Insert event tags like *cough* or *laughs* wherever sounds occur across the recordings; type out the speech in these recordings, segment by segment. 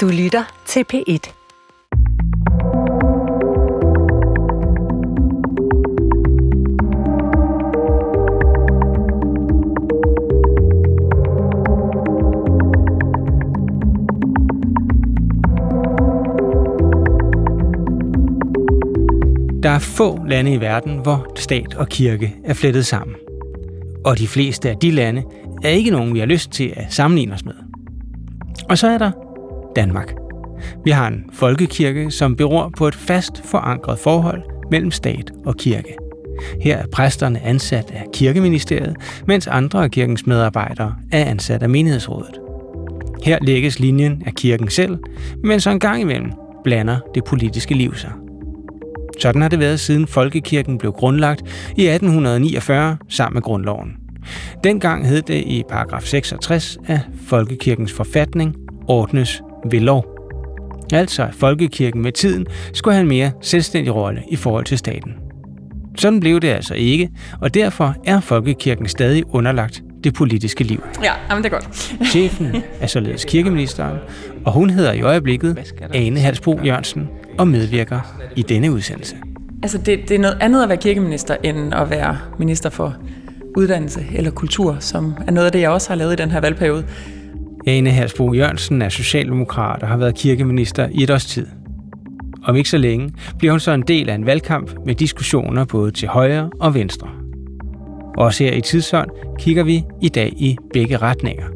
Du lytter til P1. Der er få lande i verden, hvor stat og kirke er flettet sammen. Og de fleste af de lande er ikke nogen, vi har lyst til at sammenligne os med. Og så er der Danmark. Vi har en folkekirke, som beror på et fast forankret forhold mellem stat og kirke. Her er præsterne ansat af kirkeministeriet, mens andre af kirkens medarbejdere er ansat af menighedsrådet. Her lægges linjen af kirken selv, men så en gang imellem blander det politiske liv sig. Sådan har det været siden folkekirken blev grundlagt i 1849 sammen med grundloven. Dengang hed det i paragraf 66 af folkekirkens forfatning ordnes ved lov. Altså at folkekirken med tiden skulle have en mere selvstændig rolle i forhold til staten. Sådan blev det altså ikke, og derfor er folkekirken stadig underlagt det politiske liv. Ja, jamen det er godt. *laughs* Chefen er således kirkeministeren, og hun hedder i øjeblikket Ane Halsbro Jørgensen og medvirker i denne udsendelse. Altså det, det er noget andet at være kirkeminister, end at være minister for uddannelse eller kultur, som er noget af det, jeg også har lavet i den her valgperiode. Ane Halsbo Jørgensen er socialdemokrat og har været kirkeminister i et års tid. Om ikke så længe bliver hun så en del af en valgkamp med diskussioner både til højre og venstre. Også her i Tidshånd kigger vi i dag i begge retninger.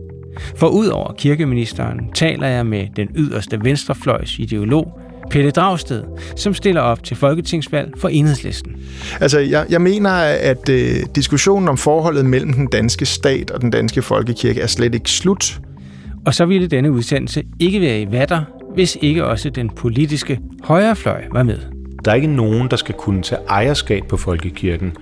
For ud over kirkeministeren taler jeg med den yderste venstrefløjs ideolog, Pelle Dragsted, som stiller op til folketingsvalg for enhedslisten. Altså, jeg, jeg mener, at øh, diskussionen om forholdet mellem den danske stat og den danske folkekirke er slet ikke slut. Og så ville denne udsendelse ikke være i vatter, hvis ikke også den politiske højrefløj var med. Der er ikke nogen, der skal kunne tage ejerskab på folkekirken.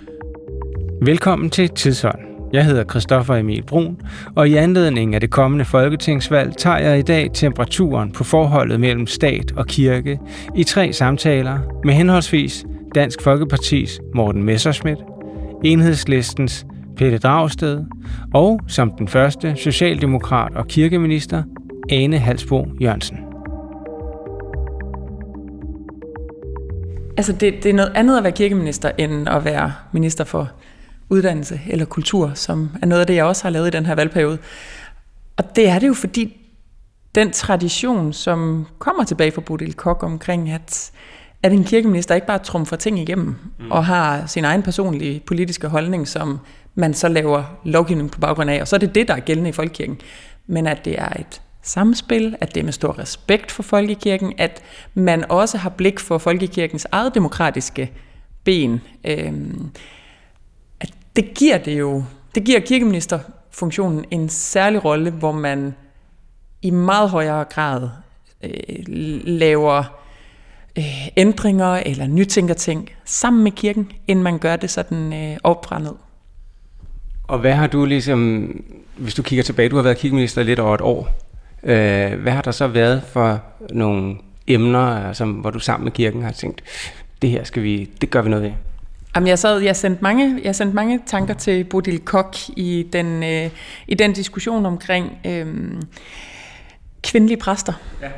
Velkommen til Tidshånd. Jeg hedder Christoffer Emil Brun, og i anledning af det kommende folketingsvalg tager jeg i dag temperaturen på forholdet mellem stat og kirke i tre samtaler med henholdsvis Dansk Folkepartis Morten Messerschmidt, Enhedslistens Pelle Dragsted og som den første socialdemokrat og kirkeminister Ane Halsbo Jørgensen. Altså det, det er noget andet at være kirkeminister, end at være minister for uddannelse eller kultur, som er noget af det, jeg også har lavet i den her valgperiode. Og det er det jo, fordi den tradition, som kommer tilbage fra Bodil Kok omkring, at, at en kirkeminister ikke bare trumfer ting igennem, mm. og har sin egen personlige politiske holdning, som man så laver lovgivning på baggrund af, og så er det det, der er gældende i folkekirken. Men at det er et samspil, at det er med stor respekt for folkekirken, at man også har blik for folkekirkens eget demokratiske ben. Øhm, at det giver det jo, det giver kirkeministerfunktionen en særlig rolle, hvor man i meget højere grad øh, laver øh, ændringer eller nytænker ting sammen med kirken, end man gør det sådan øh, opbrændet. Og hvad har du ligesom, hvis du kigger tilbage, du har været kirkeminister lidt over et år, øh, hvad har der så været for nogle emner, som, hvor du sammen med kirken har tænkt, det her skal vi, det gør vi noget ved? Jamen, jeg, sad, jeg, sendte mange, jeg sendte mange tanker til Bodil Kok i den, øh, i den diskussion omkring øh, kvindelige præster. Ja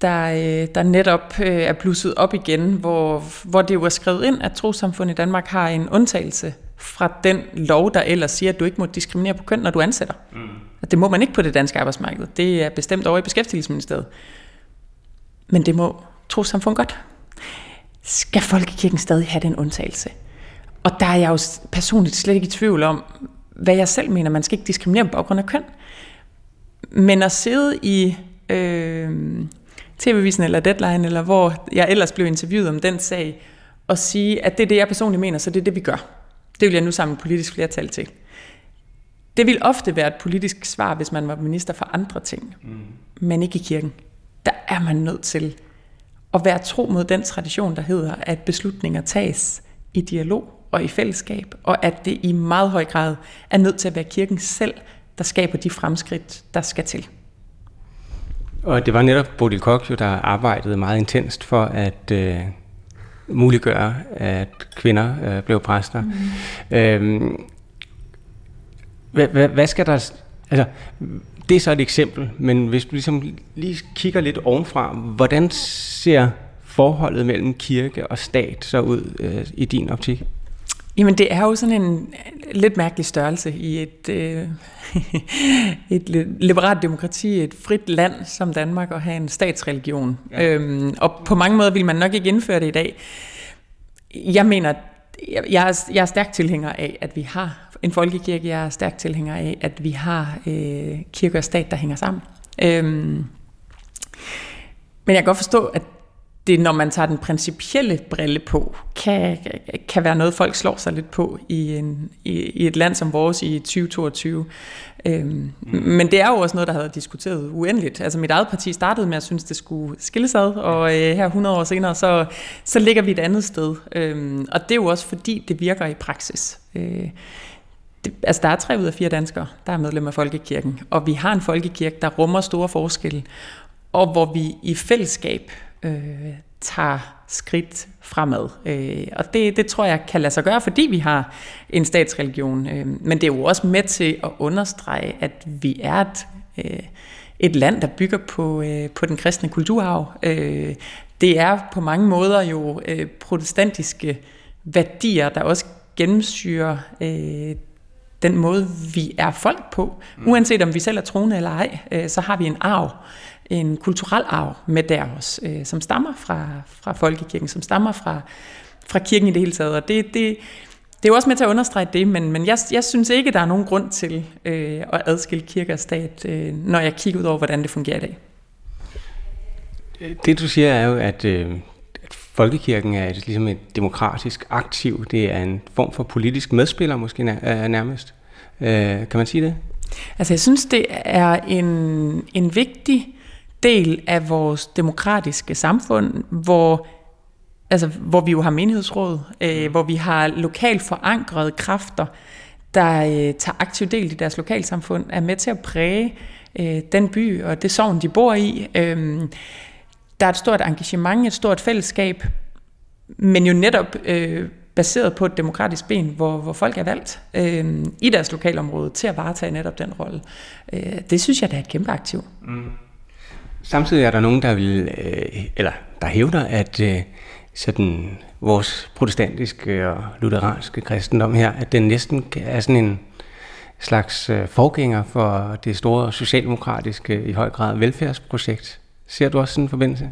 der, øh, der netop øh, er blusset op igen, hvor, hvor det jo er skrevet ind, at trosamfundet i Danmark har en undtagelse fra den lov, der ellers siger, at du ikke må diskriminere på køn, når du ansætter. Mm. At det må man ikke på det danske arbejdsmarked. Det er bestemt over i Beskæftigelsesministeriet. Men det må trosamfund godt. Skal folkekirken stadig have den undtagelse? Og der er jeg jo personligt slet ikke i tvivl om, hvad jeg selv mener. Man skal ikke diskriminere på baggrund af køn. Men at sidde i øh, TV-visen eller Deadline, eller hvor jeg ellers blev interviewet om den sag, og sige, at det er det, jeg personligt mener, så det er det, vi gør. Det vil jeg nu samle politisk flertal til. Det vil ofte være et politisk svar, hvis man var minister for andre ting, mm. men ikke i kirken. Der er man nødt til at være tro mod den tradition, der hedder, at beslutninger tages i dialog og i fællesskab, og at det i meget høj grad er nødt til at være kirken selv, der skaber de fremskridt, der skal til. Og det var netop Bodil Koch, jo, der arbejdede meget intenst for at øh, muliggøre, at kvinder øh, blev præster. Mm. Øhm, hvad, hvad, hvad skal der... Altså, det er så et eksempel, men hvis du ligesom lige kigger lidt ovenfra, hvordan ser forholdet mellem kirke og stat så ud øh, i din optik? Jamen det er jo sådan en lidt mærkelig størrelse i et, øh, *laughs* et liberalt demokrati, et frit land som Danmark at have en statsreligion. Ja. Øhm, og på mange måder vil man nok ikke indføre det i dag. Jeg mener, jeg er, jeg er stærk tilhænger af, at vi har en folkekirke. Jeg er stærk tilhænger af, at vi har øh, kirke og stat, der hænger sammen. Øhm, men jeg kan godt forstå, at det, når man tager den principielle brille på, kan, kan være noget, folk slår sig lidt på i, en, i, i et land som vores i 2022. Øhm, mm. Men det er jo også noget, der har været diskuteret uendeligt. Altså mit eget parti startede med at synes, det skulle skilles ad, og øh, her 100 år senere, så, så ligger vi et andet sted. Øhm, og det er jo også fordi, det virker i praksis. Øh, det, altså der er tre ud af fire danskere, der er medlem af Folkekirken, og vi har en folkekirke, der rummer store forskelle, og hvor vi i fællesskab øh, tager skridt fremad. Øh, og det, det tror jeg kan lade sig gøre, fordi vi har en statsreligion. Øh, men det er jo også med til at understrege, at vi er et, øh, et land, der bygger på, øh, på den kristne kulturarv. Øh, det er på mange måder jo øh, protestantiske værdier, der også gennemsyrer øh, den måde, vi er folk på. Mm. Uanset om vi selv er troende eller ej, øh, så har vi en arv, en kulturel arv med der også, øh, som stammer fra, fra folkekirken, som stammer fra, fra kirken i det hele taget. Og det, det, det er jo også med til at understrege det, men, men jeg, jeg synes ikke, der er nogen grund til øh, at adskille kirke og stat, øh, når jeg kigger ud over, hvordan det fungerer i dag. Det du siger er jo, at, øh, at folkekirken er et, ligesom et demokratisk aktiv. Det er en form for politisk medspiller måske nærmest. Øh, kan man sige det? Altså jeg synes, det er en, en vigtig del af vores demokratiske samfund, hvor, altså, hvor vi jo har menighedsråd, øh, hvor vi har lokalt forankrede kræfter, der øh, tager aktiv del i deres lokalsamfund, er med til at præge øh, den by og det sovn, de bor i. Øh, der er et stort engagement, et stort fællesskab, men jo netop øh, baseret på et demokratisk ben, hvor, hvor folk er valgt øh, i deres lokalområde til at varetage netop den rolle. Øh, det synes jeg, der er et kæmpe aktiv. Mm. Samtidig er der nogen, der vil, øh, eller der hævder, at øh, sådan vores protestantiske og lutheranske kristendom her, at den næsten er sådan en slags øh, forgænger for det store socialdemokratiske, i høj grad velfærdsprojekt. Ser du også sådan en forbindelse?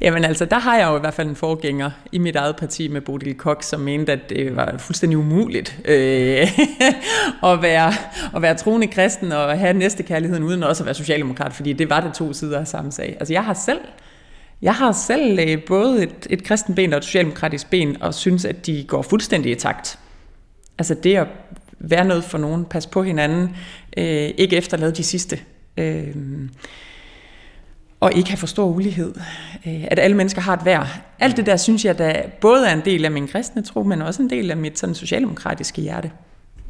Jamen altså, der har jeg jo i hvert fald en forgænger i mit eget parti med Bodil Kok, som mente, at det var fuldstændig umuligt øh, *laughs* at, være, at være troende kristen og have næstekærligheden uden også at være socialdemokrat, fordi det var der to sider af samme sag. Altså jeg har selv jeg har selv øh, både et, et kristen ben og et socialdemokratisk ben, og synes, at de går fuldstændig i takt. Altså det at være noget for nogen, passe på hinanden, øh, ikke efterlade de sidste. Øh, og ikke have for stor ulighed. Øh, at alle mennesker har et værd. Alt det der synes jeg, der både er en del af min kristne tro, men også en del af mit sådan, socialdemokratiske hjerte.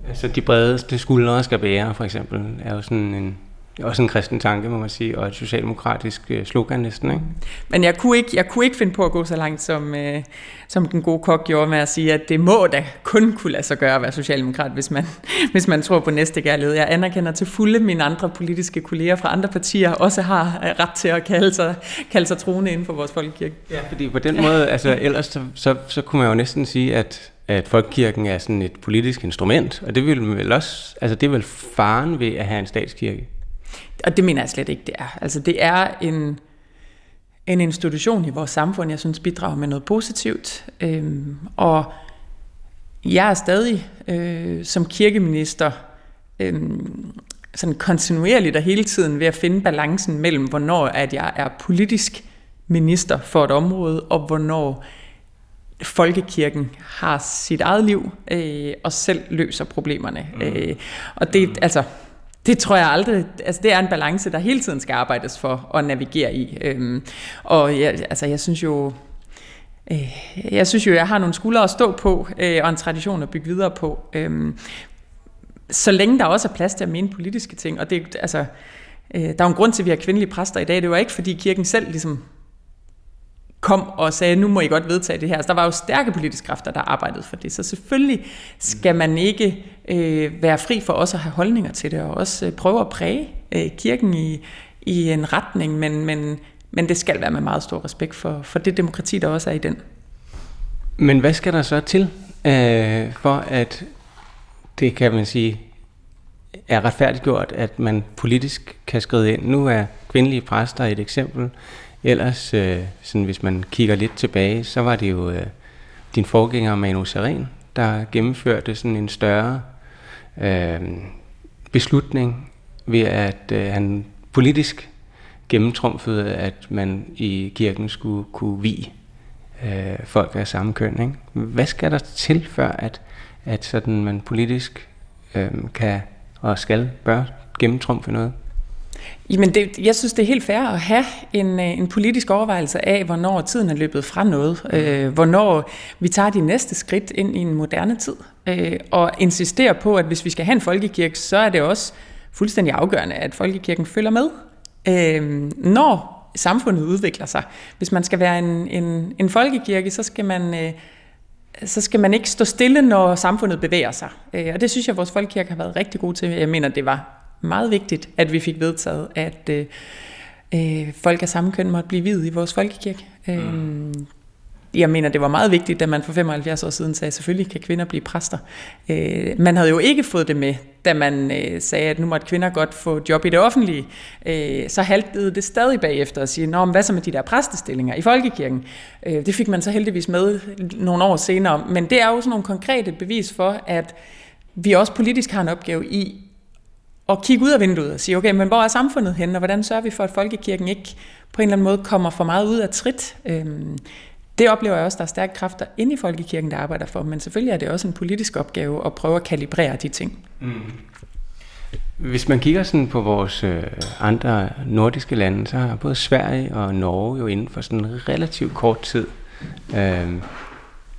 Altså de bredeste skuldre skal bære, for eksempel, er jo sådan en, også en kristen tanke, må man sige, og et socialdemokratisk øh, slogan næsten. Ikke? Men jeg kunne, ikke, jeg kunne ikke finde på at gå så langt, som, øh, som den gode kok gjorde med at sige, at det må da kun kunne lade sig gøre at være socialdemokrat, hvis man, *laughs* hvis man tror på næste gærlighed. Jeg anerkender til fulde mine andre politiske kolleger fra andre partier også har øh, ret til at kalde sig, kalde sig troende inden for vores folkekirke. Ja, fordi på den måde, altså ellers så, så, så kunne man jo næsten sige, at at folkekirken er sådan et politisk instrument, og det vil vel også, altså det er vel faren ved at have en statskirke? Og det mener jeg slet ikke, det er. Altså det er en, en institution i vores samfund, jeg synes bidrager med noget positivt. Øhm, og jeg er stadig øh, som kirkeminister øh, sådan kontinuerligt og hele tiden ved at finde balancen mellem, hvornår at jeg er politisk minister for et område, og hvornår folkekirken har sit eget liv øh, og selv løser problemerne. Mm. Øh, og det, mm. altså, det tror jeg aldrig, altså det er en balance, der hele tiden skal arbejdes for at navigere i. Øhm, og jeg, altså jeg synes jo, øh, jeg synes jo, jeg har nogle skuldre at stå på, øh, og en tradition at bygge videre på. Øhm, så længe der også er plads til at mene politiske ting, og det, altså, øh, der er jo en grund til, at vi har kvindelige præster i dag, det var ikke fordi kirken selv ligesom kom og sagde, nu må I godt vedtage det her. Altså, der var jo stærke politiske kræfter, der arbejdede for det. Så selvfølgelig skal man ikke øh, være fri for også at have holdninger til det, og også øh, prøve at præge øh, kirken i, i en retning, men, men, men det skal være med meget stor respekt for, for det demokrati, der også er i den. Men hvad skal der så til, øh, for at det kan man sige er retfærdiggjort, at man politisk kan skride ind? Nu er kvindelige præster et eksempel. Ellers, øh, sådan, hvis man kigger lidt tilbage, så var det jo øh, din forgænger Manu Seren, der gennemførte sådan en større øh, beslutning ved, at øh, han politisk gennemtrumfede, at man i kirken skulle kunne vi øh, folk af samme køn. Ikke? Hvad skal der til, før at, at sådan man politisk øh, kan og skal, bør gennemtrumfe noget? Jamen, det, jeg synes, det er helt fair at have en, øh, en politisk overvejelse af, hvornår tiden er løbet fra noget. Øh, hvornår vi tager de næste skridt ind i en moderne tid. Øh, og insisterer på, at hvis vi skal have en folkekirke, så er det også fuldstændig afgørende, at folkekirken følger med. Øh, når samfundet udvikler sig. Hvis man skal være en, en, en folkekirke, så skal man... Øh, så skal man ikke stå stille, når samfundet bevæger sig. Øh, og det synes jeg, at vores folkekirke har været rigtig god til. Jeg mener, det var meget vigtigt, at vi fik vedtaget, at øh, øh, folk af samme køn måtte blive videt i vores folkekirke. Øh, mm. Jeg mener, det var meget vigtigt, da man for 75 år siden sagde, at selvfølgelig kan kvinder blive præster. Øh, man havde jo ikke fået det med, da man øh, sagde, at nu måtte kvinder godt få job i det offentlige. Øh, så haltede det stadig bagefter at sige, Nå, men hvad så med de der præstestillinger i folkekirken? Øh, det fik man så heldigvis med nogle år senere. Men det er jo sådan nogle konkrete bevis for, at vi også politisk har en opgave i at kigge ud af vinduet og sige, okay, men hvor er samfundet henne, og hvordan sørger vi for, at folkekirken ikke på en eller anden måde kommer for meget ud af trit? Øhm, det oplever jeg også, at der er stærke kræfter inde i folkekirken, der arbejder for, men selvfølgelig er det også en politisk opgave at prøve at kalibrere de ting. Mm. Hvis man kigger sådan på vores øh, andre nordiske lande, så har både Sverige og Norge jo inden for sådan en relativt kort tid øh,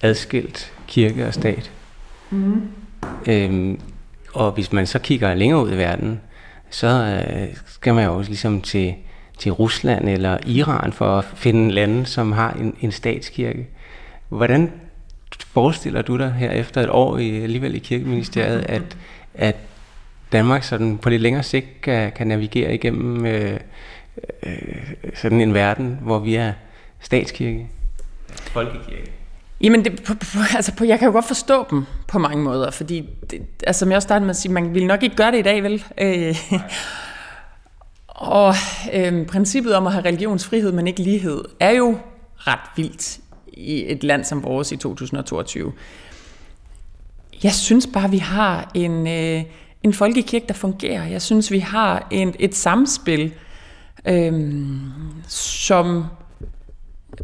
adskilt kirke og stat. Mm. Øhm, og hvis man så kigger længere ud i verden, så øh, skal man jo også ligesom til, til Rusland eller Iran for at finde lande, som har en, en statskirke. Hvordan forestiller du dig her efter et år i, alligevel i kirkeministeriet, at, at Danmark sådan på lidt længere sigt kan, kan navigere igennem øh, øh, sådan en verden, hvor vi er statskirke, folkekirke? Jamen, det, på, på, altså på, jeg kan jo godt forstå dem på mange måder, fordi, det, altså, som jeg også startede med at sige, man ville nok ikke gøre det i dag, vel? Øh, og øh, princippet om at have religionsfrihed, men ikke lighed, er jo ret vildt i et land som vores i 2022. Jeg synes bare, vi har en, øh, en folkekirke, der fungerer. Jeg synes, vi har en, et samspil, øh, som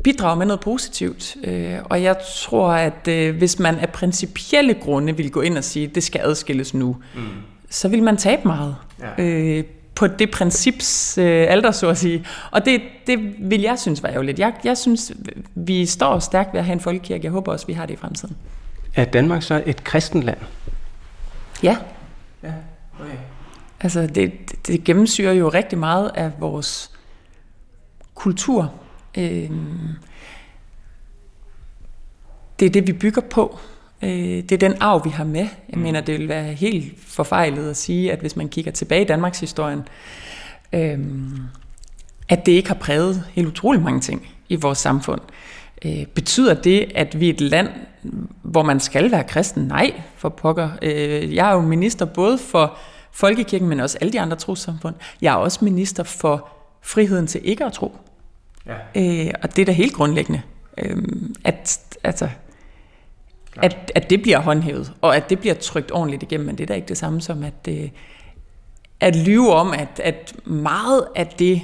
bidrager med noget positivt. Øh, og jeg tror, at øh, hvis man af principielle grunde vil gå ind og sige, at det skal adskilles nu, mm. så vil man tabe meget. Ja. Øh, på det princips øh, alder, så at sige. Og det, det vil jeg synes var ærgerligt. Jeg, jeg synes, vi står stærkt ved at have en folkekirke. Jeg håber også, vi har det i fremtiden. Er Danmark så et kristent land? Ja. Ja, okay. Altså, det, det gennemsyrer jo rigtig meget af vores kultur. Øh, det er det, vi bygger på. Øh, det er den arv, vi har med. Jeg mener, det vil være helt forfejlet at sige, at hvis man kigger tilbage i Danmarks historien, øh, at det ikke har præget helt utrolig mange ting i vores samfund. Øh, betyder det, at vi er et land, hvor man skal være kristen? Nej, for pokker. Øh, jeg er jo minister både for Folkekirken, men også alle de andre trossamfund. Jeg er også minister for friheden til ikke at tro. Ja. Øh, og det er da helt grundlæggende, øh, at, altså, at, at det bliver håndhævet, og at det bliver trygt ordentligt igennem, men det er da ikke det samme som at, øh, at lyve om, at, at meget af det,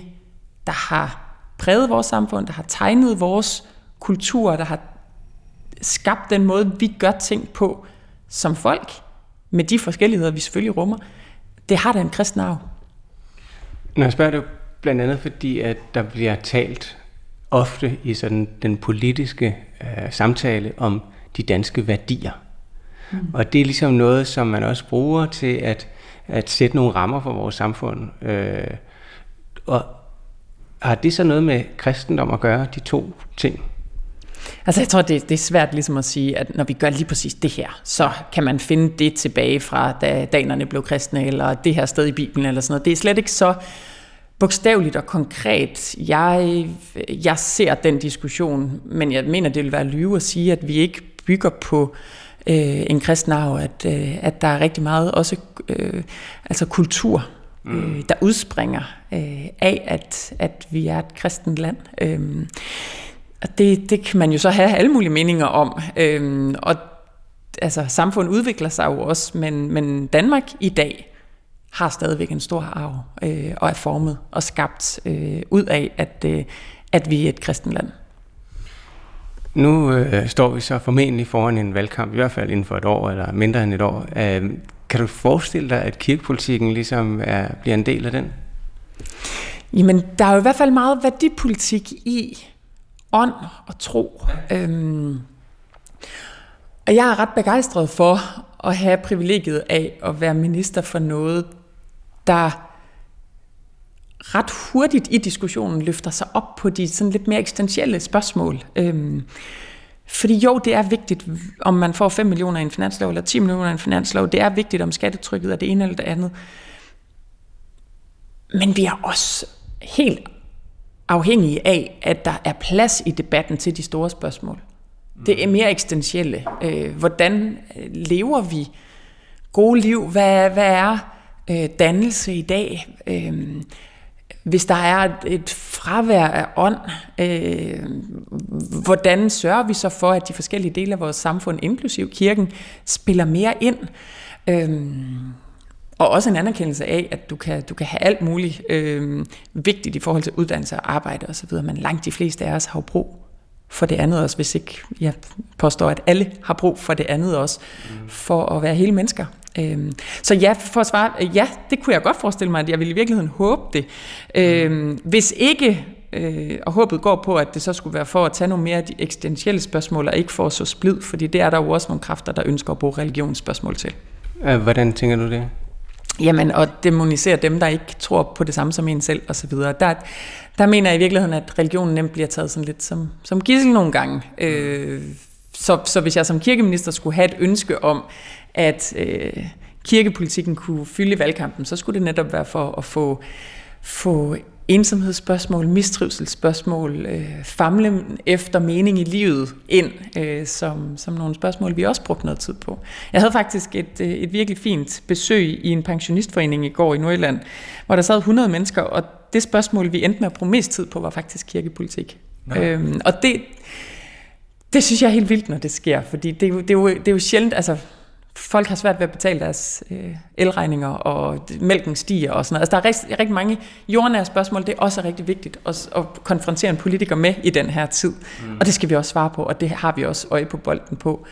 der har præget vores samfund, der har tegnet vores kultur, der har skabt den måde, vi gør ting på som folk, med de forskelligheder, vi selvfølgelig rummer, det har da en kristen arv. Når jeg spørger dig blandt andet fordi, at der bliver talt ofte i sådan den politiske øh, samtale om de danske værdier. Mm. Og det er ligesom noget, som man også bruger til at, at sætte nogle rammer for vores samfund. Øh, og Har det så noget med kristendom at gøre, de to ting? Altså jeg tror, det, det er svært ligesom at sige, at når vi gør lige præcis det her, så kan man finde det tilbage fra, da danerne blev kristne, eller det her sted i Bibelen, eller sådan noget. Det er slet ikke så bogstaveligt og konkret. Jeg, jeg ser den diskussion, men jeg mener, det vil være lyve at sige, at vi ikke bygger på øh, en kristen arv, at, øh, at der er rigtig meget også øh, altså kultur, øh, mm. der udspringer øh, af, at, at vi er et kristent land. Øh, og det, det kan man jo så have alle mulige meninger om. Øh, og altså, samfundet udvikler sig jo også, men, men Danmark i dag har stadigvæk en stor arv øh, og er formet og skabt øh, ud af, at, øh, at vi er et kristent land. Nu øh, står vi så formentlig foran en valgkamp, i hvert fald inden for et år eller mindre end et år. Øh, kan du forestille dig, at kirkepolitikken ligesom er, bliver en del af den? Jamen, der er jo i hvert fald meget værdipolitik i ånd og tro. Øhm, og jeg er ret begejstret for at have privilegiet af at være minister for noget, der ret hurtigt i diskussionen løfter sig op på de sådan lidt mere eksistentielle spørgsmål. Øhm, fordi jo, det er vigtigt, om man får 5 millioner i en finanslov eller 10 millioner i en finanslov. Det er vigtigt, om skattetrykket er det ene eller det andet. Men vi er også helt afhængige af, at der er plads i debatten til de store spørgsmål. Det er mere eksistentielle. Øh, hvordan lever vi gode liv? Hvad, hvad er øh, dannelse i dag? Øh, hvis der er et, et fravær af ånd, øh, hvordan sørger vi så for, at de forskellige dele af vores samfund, inklusiv kirken, spiller mere ind? Øh, og også en anerkendelse af, at du kan, du kan have alt muligt øh, vigtigt i forhold til uddannelse og arbejde osv., men langt de fleste af os har jo brug for det andet også, hvis ikke jeg påstår, at alle har brug for det andet også, mm. for at være hele mennesker. Øhm, så ja, for at svare, ja, det kunne jeg godt forestille mig, at jeg ville i virkeligheden håbe det. Øhm, hvis ikke, øh, og håbet går på, at det så skulle være for at tage nogle mere af de eksistentielle spørgsmål, og ikke for at så splid, fordi det er der jo også nogle kræfter, der ønsker at bruge religionsspørgsmål til. Hvordan tænker du det? Jamen, og demonisere dem, der ikke tror på det samme som en selv, osv. Der, der mener jeg i virkeligheden, at religionen nemt bliver taget sådan lidt som, som gissel nogle gange. Øh, så, så hvis jeg som kirkeminister skulle have et ønske om, at øh, kirkepolitikken kunne fylde i valgkampen, så skulle det netop være for at få, få ensomhedsspørgsmål, mistrivselsspørgsmål, øh, famle efter mening i livet ind, øh, som, som nogle spørgsmål, vi også brugte noget tid på. Jeg havde faktisk et, øh, et virkelig fint besøg i en pensionistforening i går i Nordjylland, hvor der sad 100 mennesker, og det spørgsmål, vi endte med at bruge mest tid på, var faktisk kirkepolitik. Ja. Øhm, og det, det synes jeg er helt vildt, når det sker, fordi det, det, er, jo, det er jo sjældent, altså folk har svært ved at betale deres øh, elregninger, og mælken stiger og sådan noget. Altså, der er rigtig, rigtig mange jordnære spørgsmål, det er også rigtig vigtigt at, at konfrontere en politiker med i den her tid. Mm. Og det skal vi også svare på, og det har vi også øje på bolden på.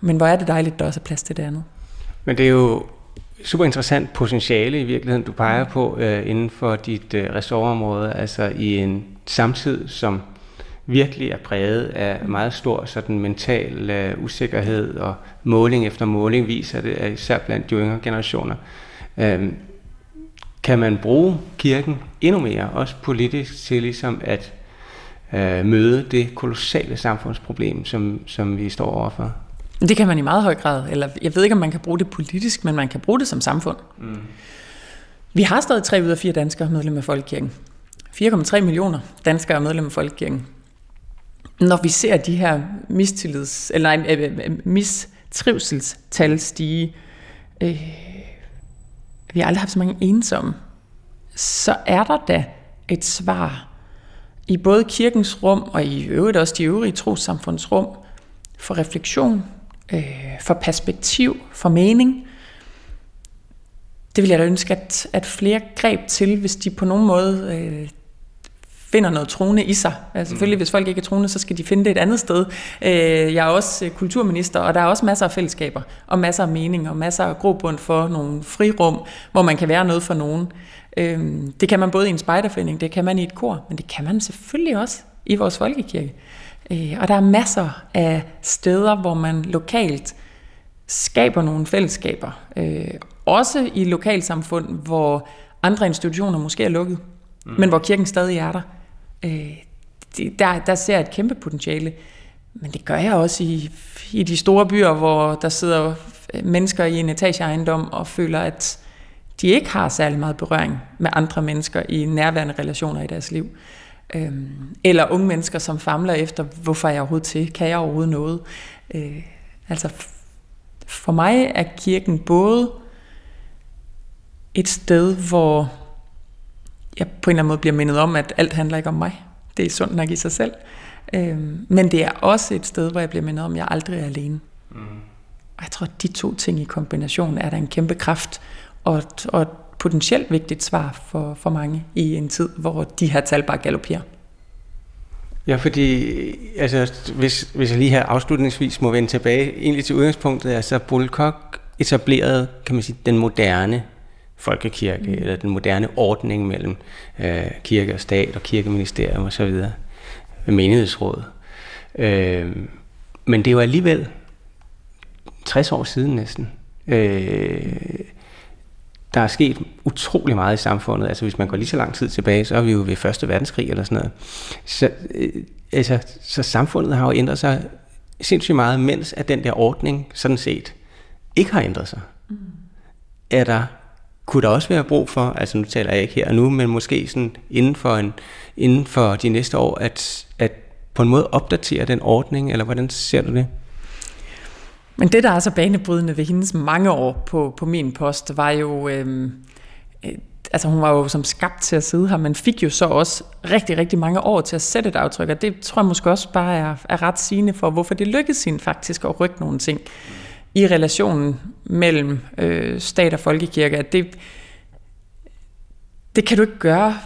Men hvor er det dejligt, der også er plads til det andet. Men det er jo super interessant potentiale i virkeligheden, du peger på øh, inden for dit øh, ressortområde, altså i en samtid, som virkelig er præget af meget stor sådan mental uh, usikkerhed, og måling efter måling viser det, at især blandt de yngre generationer. Uh, kan man bruge kirken endnu mere, også politisk, til ligesom at uh, møde det kolossale samfundsproblem, som, som vi står overfor? Det kan man i meget høj grad. Eller jeg ved ikke, om man kan bruge det politisk, men man kan bruge det som samfund. Mm. Vi har stadig 3 ud af 4 danskere medlem af Folkekirken. 4,3 millioner danskere er medlem af Folkekirken når vi ser de her mistillids, eller nej, øh, øh, øh, mistrivselstal stige, øh, vi har aldrig haft så mange ensomme, så er der da et svar i både kirkens rum, og i øvrigt også de øvrige trosamfunds rum, for refleksion, øh, for perspektiv, for mening. Det vil jeg da ønske, at, at flere greb til, hvis de på nogen måde øh, finder noget troende i sig. Altså, selvfølgelig, mm. hvis folk ikke er troende, så skal de finde det et andet sted. Øh, jeg er også øh, kulturminister, og der er også masser af fællesskaber, og masser af mening, og masser af grobund for nogle frirum, hvor man kan være noget for nogen. Øh, det kan man både i en spejderforening, det kan man i et kor, men det kan man selvfølgelig også i vores folkekirke. Og der er masser af steder, hvor man lokalt skaber nogle fællesskaber. Også i lokalsamfund, hvor andre institutioner måske er lukket. mm. men hvor kirken stadig er der. Øh, det, der, der ser jeg et kæmpe potentiale. Men det gør jeg også i, i de store byer, hvor der sidder øh, mennesker i en etageejendom og føler, at de ikke har særlig meget berøring med andre mennesker i nærværende relationer i deres liv. Øhm, eller unge mennesker, som famler efter, hvorfor er jeg overhovedet til? Kan jeg overhovedet noget? Øh, altså, for mig er kirken både et sted, hvor jeg på en eller anden måde bliver mindet om, at alt handler ikke om mig. Det er sundt nok i sig selv. Øhm, men det er også et sted, hvor jeg bliver mindet om, at jeg aldrig er alene. Mm. Og jeg tror, at de to ting i kombination er der en kæmpe kraft og, og et potentielt vigtigt svar for, for mange i en tid, hvor de her tal bare galopperer. Ja, fordi altså, hvis, hvis jeg lige her afslutningsvis må vende tilbage egentlig til udgangspunktet, altså Bulkok etablerede, kan man sige, den moderne folkekirke, mm. eller den moderne ordning mellem øh, kirke og stat og kirkeministerium og så videre, menighedsråd. Øh, men det er jo alligevel 60 år siden næsten. Øh, der er sket utrolig meget i samfundet. Altså hvis man går lige så lang tid tilbage, så er vi jo ved Første Verdenskrig eller sådan noget. Så, øh, altså, så samfundet har jo ændret sig sindssygt meget, mens at den der ordning sådan set ikke har ændret sig. Mm. Er der, kunne der også være brug for, altså nu taler jeg ikke her og nu, men måske sådan inden for, en, inden for de næste år, at, at på en måde opdatere den ordning, eller hvordan ser du det? Men det, der er så banebrydende ved hendes mange år på, på min post, var jo... Øhm, øh, altså hun var jo som skabt til at sidde her, men fik jo så også rigtig, rigtig mange år til at sætte et aftryk, og det tror jeg måske også bare er, er ret sigende for, hvorfor det lykkedes hende faktisk at rykke nogle ting i relationen mellem øh, stat og folkekirke. At det, det kan du ikke gøre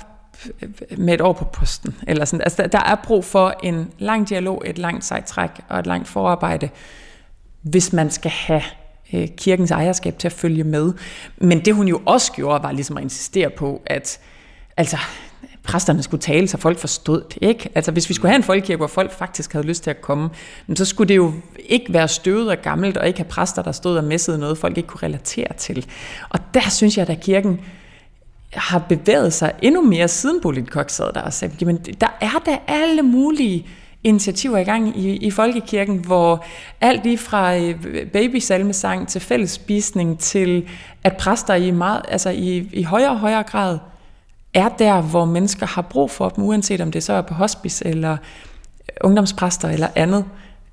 øh, med et år på posten. Eller sådan. Altså, der er brug for en lang dialog, et langt sejt træk og et langt forarbejde, hvis man skal have øh, kirkens ejerskab til at følge med. Men det hun jo også gjorde, var ligesom at insistere på, at altså, præsterne skulle tale, så folk forstod det. Ikke? Altså, hvis vi skulle have en folkekirke, hvor folk faktisk havde lyst til at komme, så skulle det jo ikke være støvet og gammelt, og ikke have præster, der stod og messede noget, folk ikke kunne relatere til. Og der synes jeg, at kirken har bevæget sig endnu mere, siden Bolit sad der og sagde, jamen, der er da alle mulige initiativer i gang i, i folkekirken, hvor alt lige fra øh, babysalmesang til fællesspisning til at præster i, meget, altså i, i højere og højere grad er der, hvor mennesker har brug for dem, uanset om det så er på hospice eller ungdomspræster eller andet.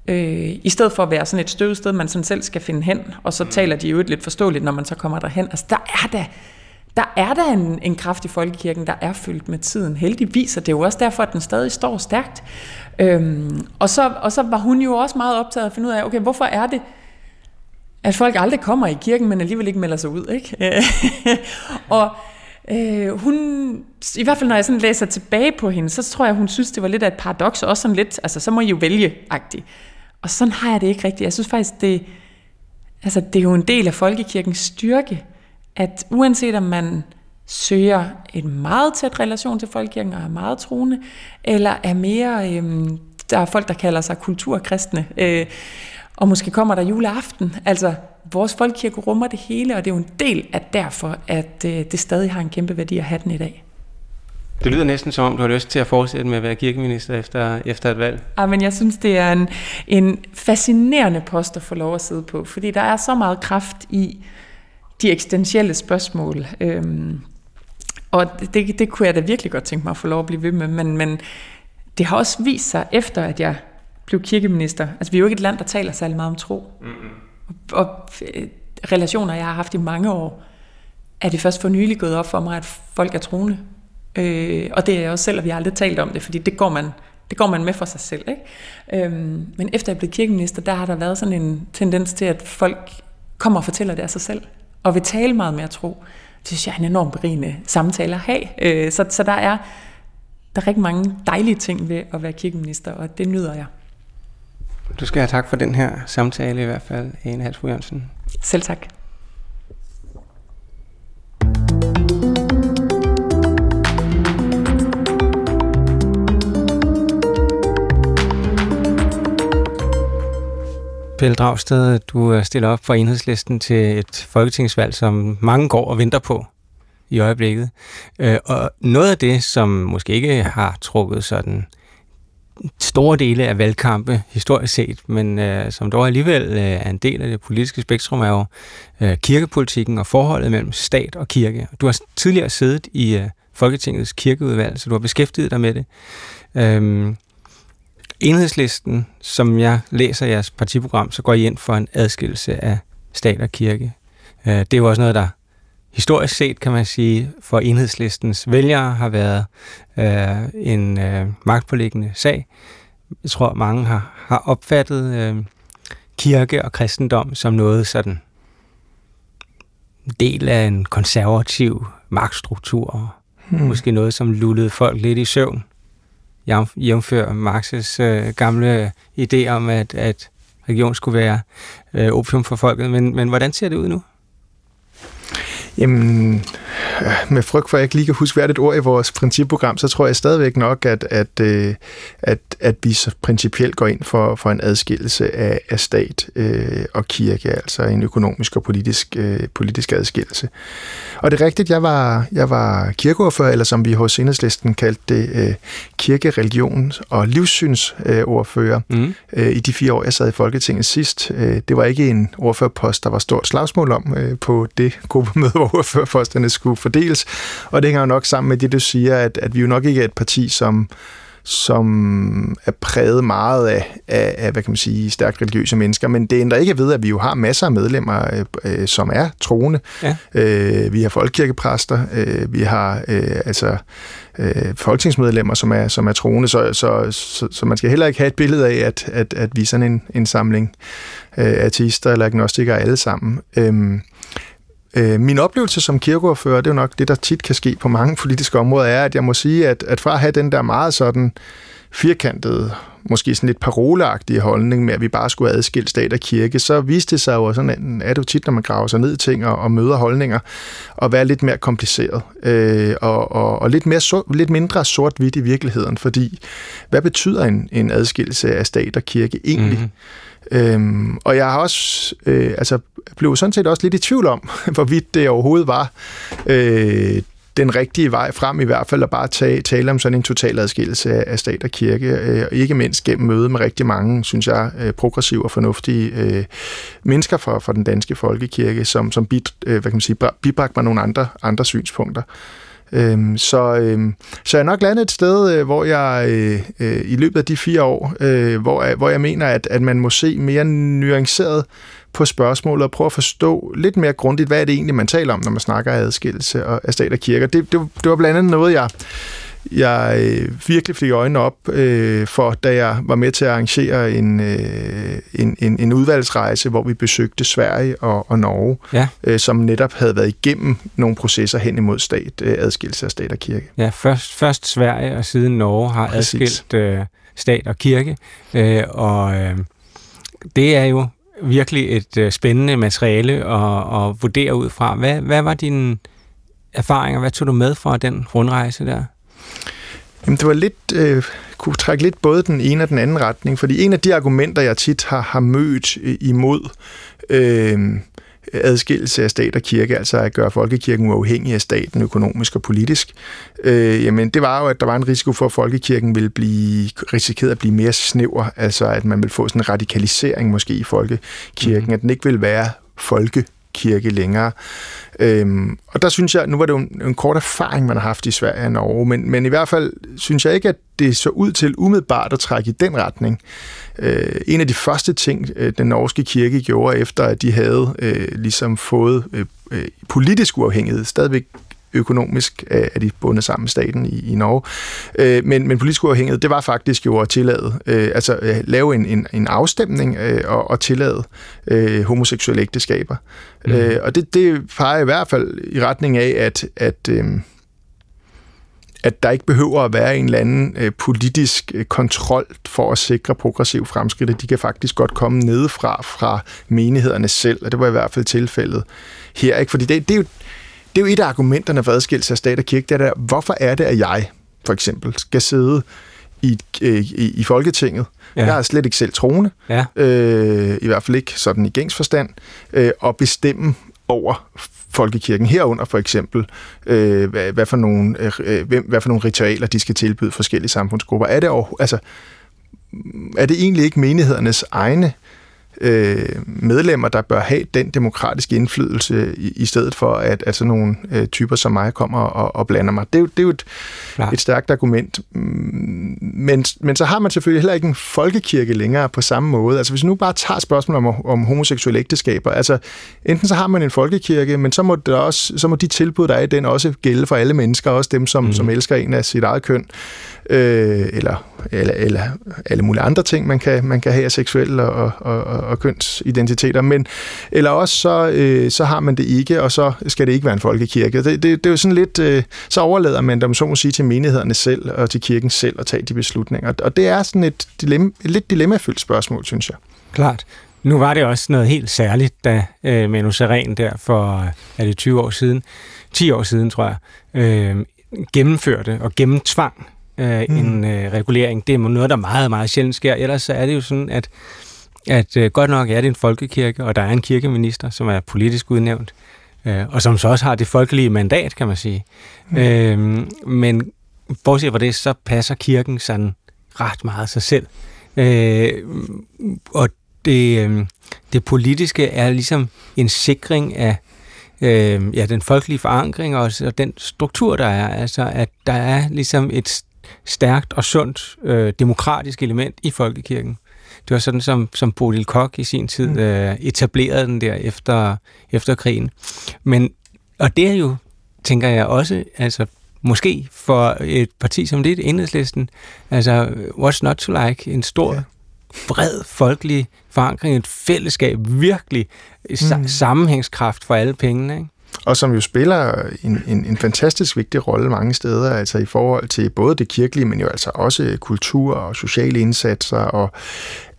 Øh, I stedet for at være sådan et støvet sted, man sådan selv skal finde hen, og så mm. taler de jo lidt forståeligt, når man så kommer derhen. Altså der er der der er der en, en kraft i folkekirken, der er fyldt med tiden. Heldigvis, og det er jo også derfor, at den stadig står stærkt. Øhm, og, så, og så var hun jo også meget optaget af at finde ud af, okay, hvorfor er det, at folk aldrig kommer i kirken, men alligevel ikke melder sig ud, ikke? *laughs* og øh, hun, i hvert fald når jeg sådan læser tilbage på hende, så tror jeg, hun synes, det var lidt af et paradoks, også sådan lidt, altså så må I jo vælge-agtigt. Og sådan har jeg det ikke rigtigt. Jeg synes faktisk, det, altså, det er jo en del af folkekirkens styrke, at uanset om man søger en meget tæt relation til folkekirken og er meget troende, eller er mere, øh, der er folk, der kalder sig kulturkristne, øh, og måske kommer der juleaften. Altså, vores folkekirke rummer det hele, og det er jo en del af derfor, at øh, det stadig har en kæmpe værdi at have den i dag. Det lyder næsten som om, du har lyst til at fortsætte med at være kirkeminister efter, efter et valg. Ja, men jeg synes, det er en, en fascinerende post at få lov at sidde på, fordi der er så meget kraft i de eksistentielle spørgsmål. Øhm, og det, det kunne jeg da virkelig godt tænke mig at få lov at blive ved med, men, men det har også vist sig, efter at jeg blev kirkeminister, altså vi er jo ikke et land, der taler særlig meget om tro. Mm-hmm. Og, øh, relationer, jeg har haft i mange år, er det først for nylig gået op for mig, at folk er troende. Øh, og det er jeg også selv, og vi har aldrig talt om det, fordi det går man, det går man med for sig selv. Ikke? Øhm, men efter jeg blev kirkeminister, der har der været sådan en tendens til, at folk kommer og fortæller det af sig selv og vil tale meget mere tro. Det synes jeg er en enormt berigende samtale at have. Øh, så, så der er der er rigtig mange dejlige ting ved at være kirkeminister, og det nyder jeg. Du skal have tak for den her samtale i hvert fald, Ane Halsbro Jørgensen. Selv tak. Pelle Dragsted, du stiller op for enhedslisten til et folketingsvalg, som mange går og venter på. i øjeblikket. Øh, og noget af det, som måske ikke har trukket sådan store dele af valgkampe historisk set, men øh, som dog alligevel øh, er en del af det politiske spektrum, er jo øh, kirkepolitikken og forholdet mellem stat og kirke. Du har tidligere siddet i øh, Folketingets kirkeudvalg, så du har beskæftiget dig med det. Øhm, enhedslisten, som jeg læser jeres partiprogram, så går I ind for en adskillelse af stat og kirke. Øh, det er jo også noget, der historisk set, kan man sige, for enhedslistens vælgere har været øh, en øh, magtpåliggende sag. Jeg tror, mange har, har opfattet øh, kirke og kristendom som noget sådan del af en konservativ magtstruktur. Hmm. Måske noget, som lullede folk lidt i søvn. Jævnfør Marx's øh, gamle idé om, at, at religion skulle være øh, opium for folket. Men, men hvordan ser det ud nu? Jamen, med frygt for, at jeg ikke lige kan huske hvert et ord i vores principprogram, så tror jeg stadigvæk nok, at, at, øh, at, at vi så principielt går ind for, for en adskillelse af, af stat øh, og kirke, altså en økonomisk og politisk, øh, politisk adskillelse. Og det er rigtigt, jeg var, jeg var kirkeordfører, eller som vi hos Enhedslisten kaldte det, øh, kirke, religion og livssynsordfører øh, mm. øh, i de fire år, jeg sad i Folketinget sidst. Øh, det var ikke en ordførerpost, der var stort slagsmål om øh, på det gruppemøde, hvor ordførerposterne skulle fordeles. Og det hænger jo nok sammen med det, du siger, at, at vi jo nok ikke er et parti, som som er præget meget af, af, af, hvad kan man sige, stærkt religiøse mennesker, men det ændrer ikke ved, at vi jo har masser af medlemmer, øh, øh, som er troende. Ja. Øh, vi har folkekirkepræster, øh, vi har øh, altså øh, folketingsmedlemmer, som er, som er troende, så, så, så, så man skal heller ikke have et billede af, at, at, at vi er sådan en, en samling øh, ateister eller agnostikere alle sammen. Øh, Øh, min oplevelse som kirkeordfører, det er jo nok det, der tit kan ske på mange politiske områder, er, at jeg må sige, at, at fra at have den der meget sådan firkantede, måske sådan lidt paroleagtige holdning med, at vi bare skulle adskille stat og kirke, så viste det sig jo sådan, at det jo tit, når man graver sig ned i ting og, og møder holdninger, at være lidt mere kompliceret øh, og, og, og lidt, mere lidt mindre sort-hvidt i virkeligheden, fordi hvad betyder en, en adskillelse af stat og kirke egentlig? Mm-hmm. Øhm, og jeg har også, øh, altså, blev sådan set også lidt i tvivl om, *laughs* hvorvidt det overhovedet var øh, den rigtige vej frem, i hvert fald at bare tage, tale om sådan en total adskillelse af stat og kirke, øh, og ikke mindst gennem møde med rigtig mange, synes jeg, øh, progressive og fornuftige øh, mennesker fra, fra den danske folkekirke, som, som bid, øh, hvad kan man sige, bibragte mig nogle andre, andre synspunkter. Øhm, så, øhm, så jeg er nok landet et sted, øh, hvor jeg øh, øh, i løbet af de fire år, øh, hvor, hvor jeg mener, at, at man må se mere nuanceret på spørgsmålet og prøve at forstå lidt mere grundigt, hvad er det egentlig, man taler om, når man snakker af adskillelse af stat og kirke. Det, det, det var blandt andet noget, jeg jeg øh, virkelig fik øjnene op øh, for, da jeg var med til at arrangere en, øh, en, en, en udvalgsrejse, hvor vi besøgte Sverige og, og Norge, ja. øh, som netop havde været igennem nogle processer hen imod stat, øh, adskillelse af stat og kirke. Ja, først, først Sverige og siden Norge har Præcis. adskilt øh, stat og kirke, øh, og øh, det er jo virkelig et øh, spændende materiale at, at vurdere ud fra. Hvad, hvad var dine erfaringer? Hvad tog du med fra den rundrejse der? Jamen, det var lidt, øh, kunne trække lidt både den ene og den anden retning, fordi en af de argumenter, jeg tit har, har mødt øh, imod øh, adskillelse af stat og kirke, altså at gøre folkekirken uafhængig af staten økonomisk og politisk, øh, jamen det var jo, at der var en risiko for, at folkekirken ville blive risikeret at blive mere snæver, altså at man ville få sådan en radikalisering måske i folkekirken, mm. at den ikke ville være folke kirke længere. Øhm, og der synes jeg, nu var det jo en, en kort erfaring, man har haft i Sverige og Norge, men, men i hvert fald synes jeg ikke, at det så ud til umiddelbart at trække i den retning. Øh, en af de første ting, øh, den norske kirke gjorde, efter at de havde øh, ligesom fået øh, øh politisk uafhængighed, stadigvæk økonomisk er de bundet sammen med staten i, i Norge. Øh, men, men politisk uafhængighed, det var faktisk jo at tillade, øh, altså øh, lave en, en, en afstemning øh, og, og tillade øh, homoseksuelle ægteskaber. Mm. Øh, og det, det peger i hvert fald i retning af, at, at øh, at der ikke behøver at være en eller anden øh, politisk øh, kontrol for at sikre progressiv fremskridt. De kan faktisk godt komme nedefra fra menighederne selv, og det var i hvert fald tilfældet her. Ikke? Fordi det, det, er jo, det er jo et af argumenterne for adskillelse af stat og kirke, det er der, hvorfor er det, at jeg for eksempel skal sidde i, øh, i, i Folketinget. Ja. Jeg er slet ikke selv troende, ja. øh, i hvert fald ikke sådan i gængs forstand, øh, og bestemme over folkekirken herunder for eksempel, øh, hvad, hvad, for nogle, øh, hvem, hvad for nogle ritualer de skal tilbyde forskellige samfundsgrupper. Er det, over, altså, er det egentlig ikke menighedernes egne øh, medlemmer, der bør have den demokratiske indflydelse i, i stedet for, at, at sådan nogle øh, typer som mig kommer og, og blander mig. Det er jo, det er jo et, et stærkt argument. Men, men så har man selvfølgelig heller ikke en folkekirke længere på samme måde. Altså hvis vi nu bare tager spørgsmål om, om homoseksuelle ægteskaber, altså enten så har man en folkekirke, men så må, der også, så må de tilbud, der er i den, også gælde for alle mennesker, også dem, som, mm. som elsker en af sit eget køn øh, eller, eller, eller alle mulige andre ting, man kan, man kan have af seksuelle og, og, og, og kønsidentiteter. Men, eller også så, øh, så har man det ikke, og så skal det ikke være en folkekirke. Det, det, det er jo sådan lidt, øh, så overlader man dem, så må sige, til menighederne selv og til kirken selv at tage de beslutninger. Og det er sådan et, dilemma, et lidt dilemmafyldt spørgsmål, synes jeg. Klart. Nu var det også noget helt særligt, da øh, Manu Seren der for, er det 20 år siden, 10 år siden, tror jeg, øh, gennemførte og gennemtvang øh, mm. en øh, regulering. Det er noget, der meget, meget sjældent sker. Ellers så er det jo sådan, at, at øh, godt nok er det en folkekirke, og der er en kirkeminister, som er politisk udnævnt, øh, og som så også har det folkelige mandat, kan man sige. Mm. Øh, men bortset fra det, så passer kirken sådan ret meget sig selv. Øh, og det, øh, det politiske er ligesom en sikring af øh, ja, den folkelige forankring og, og den struktur, der er. Altså, at der er ligesom et stærkt og sundt øh, demokratisk element i folkekirken. Det var sådan, som, som Bodil Kok i sin tid mm. øh, etablerede den der efter, efter krigen. Men, og det er jo, tænker jeg også, altså måske for et parti som det, Enhedslisten, altså what's not to like, en stor, ja. bred folkelig forankring, et fællesskab, virkelig mm. sammenhængskraft for alle pengene, ikke? og som jo spiller en, en, en fantastisk vigtig rolle mange steder, altså i forhold til både det kirkelige, men jo altså også kultur og sociale indsatser og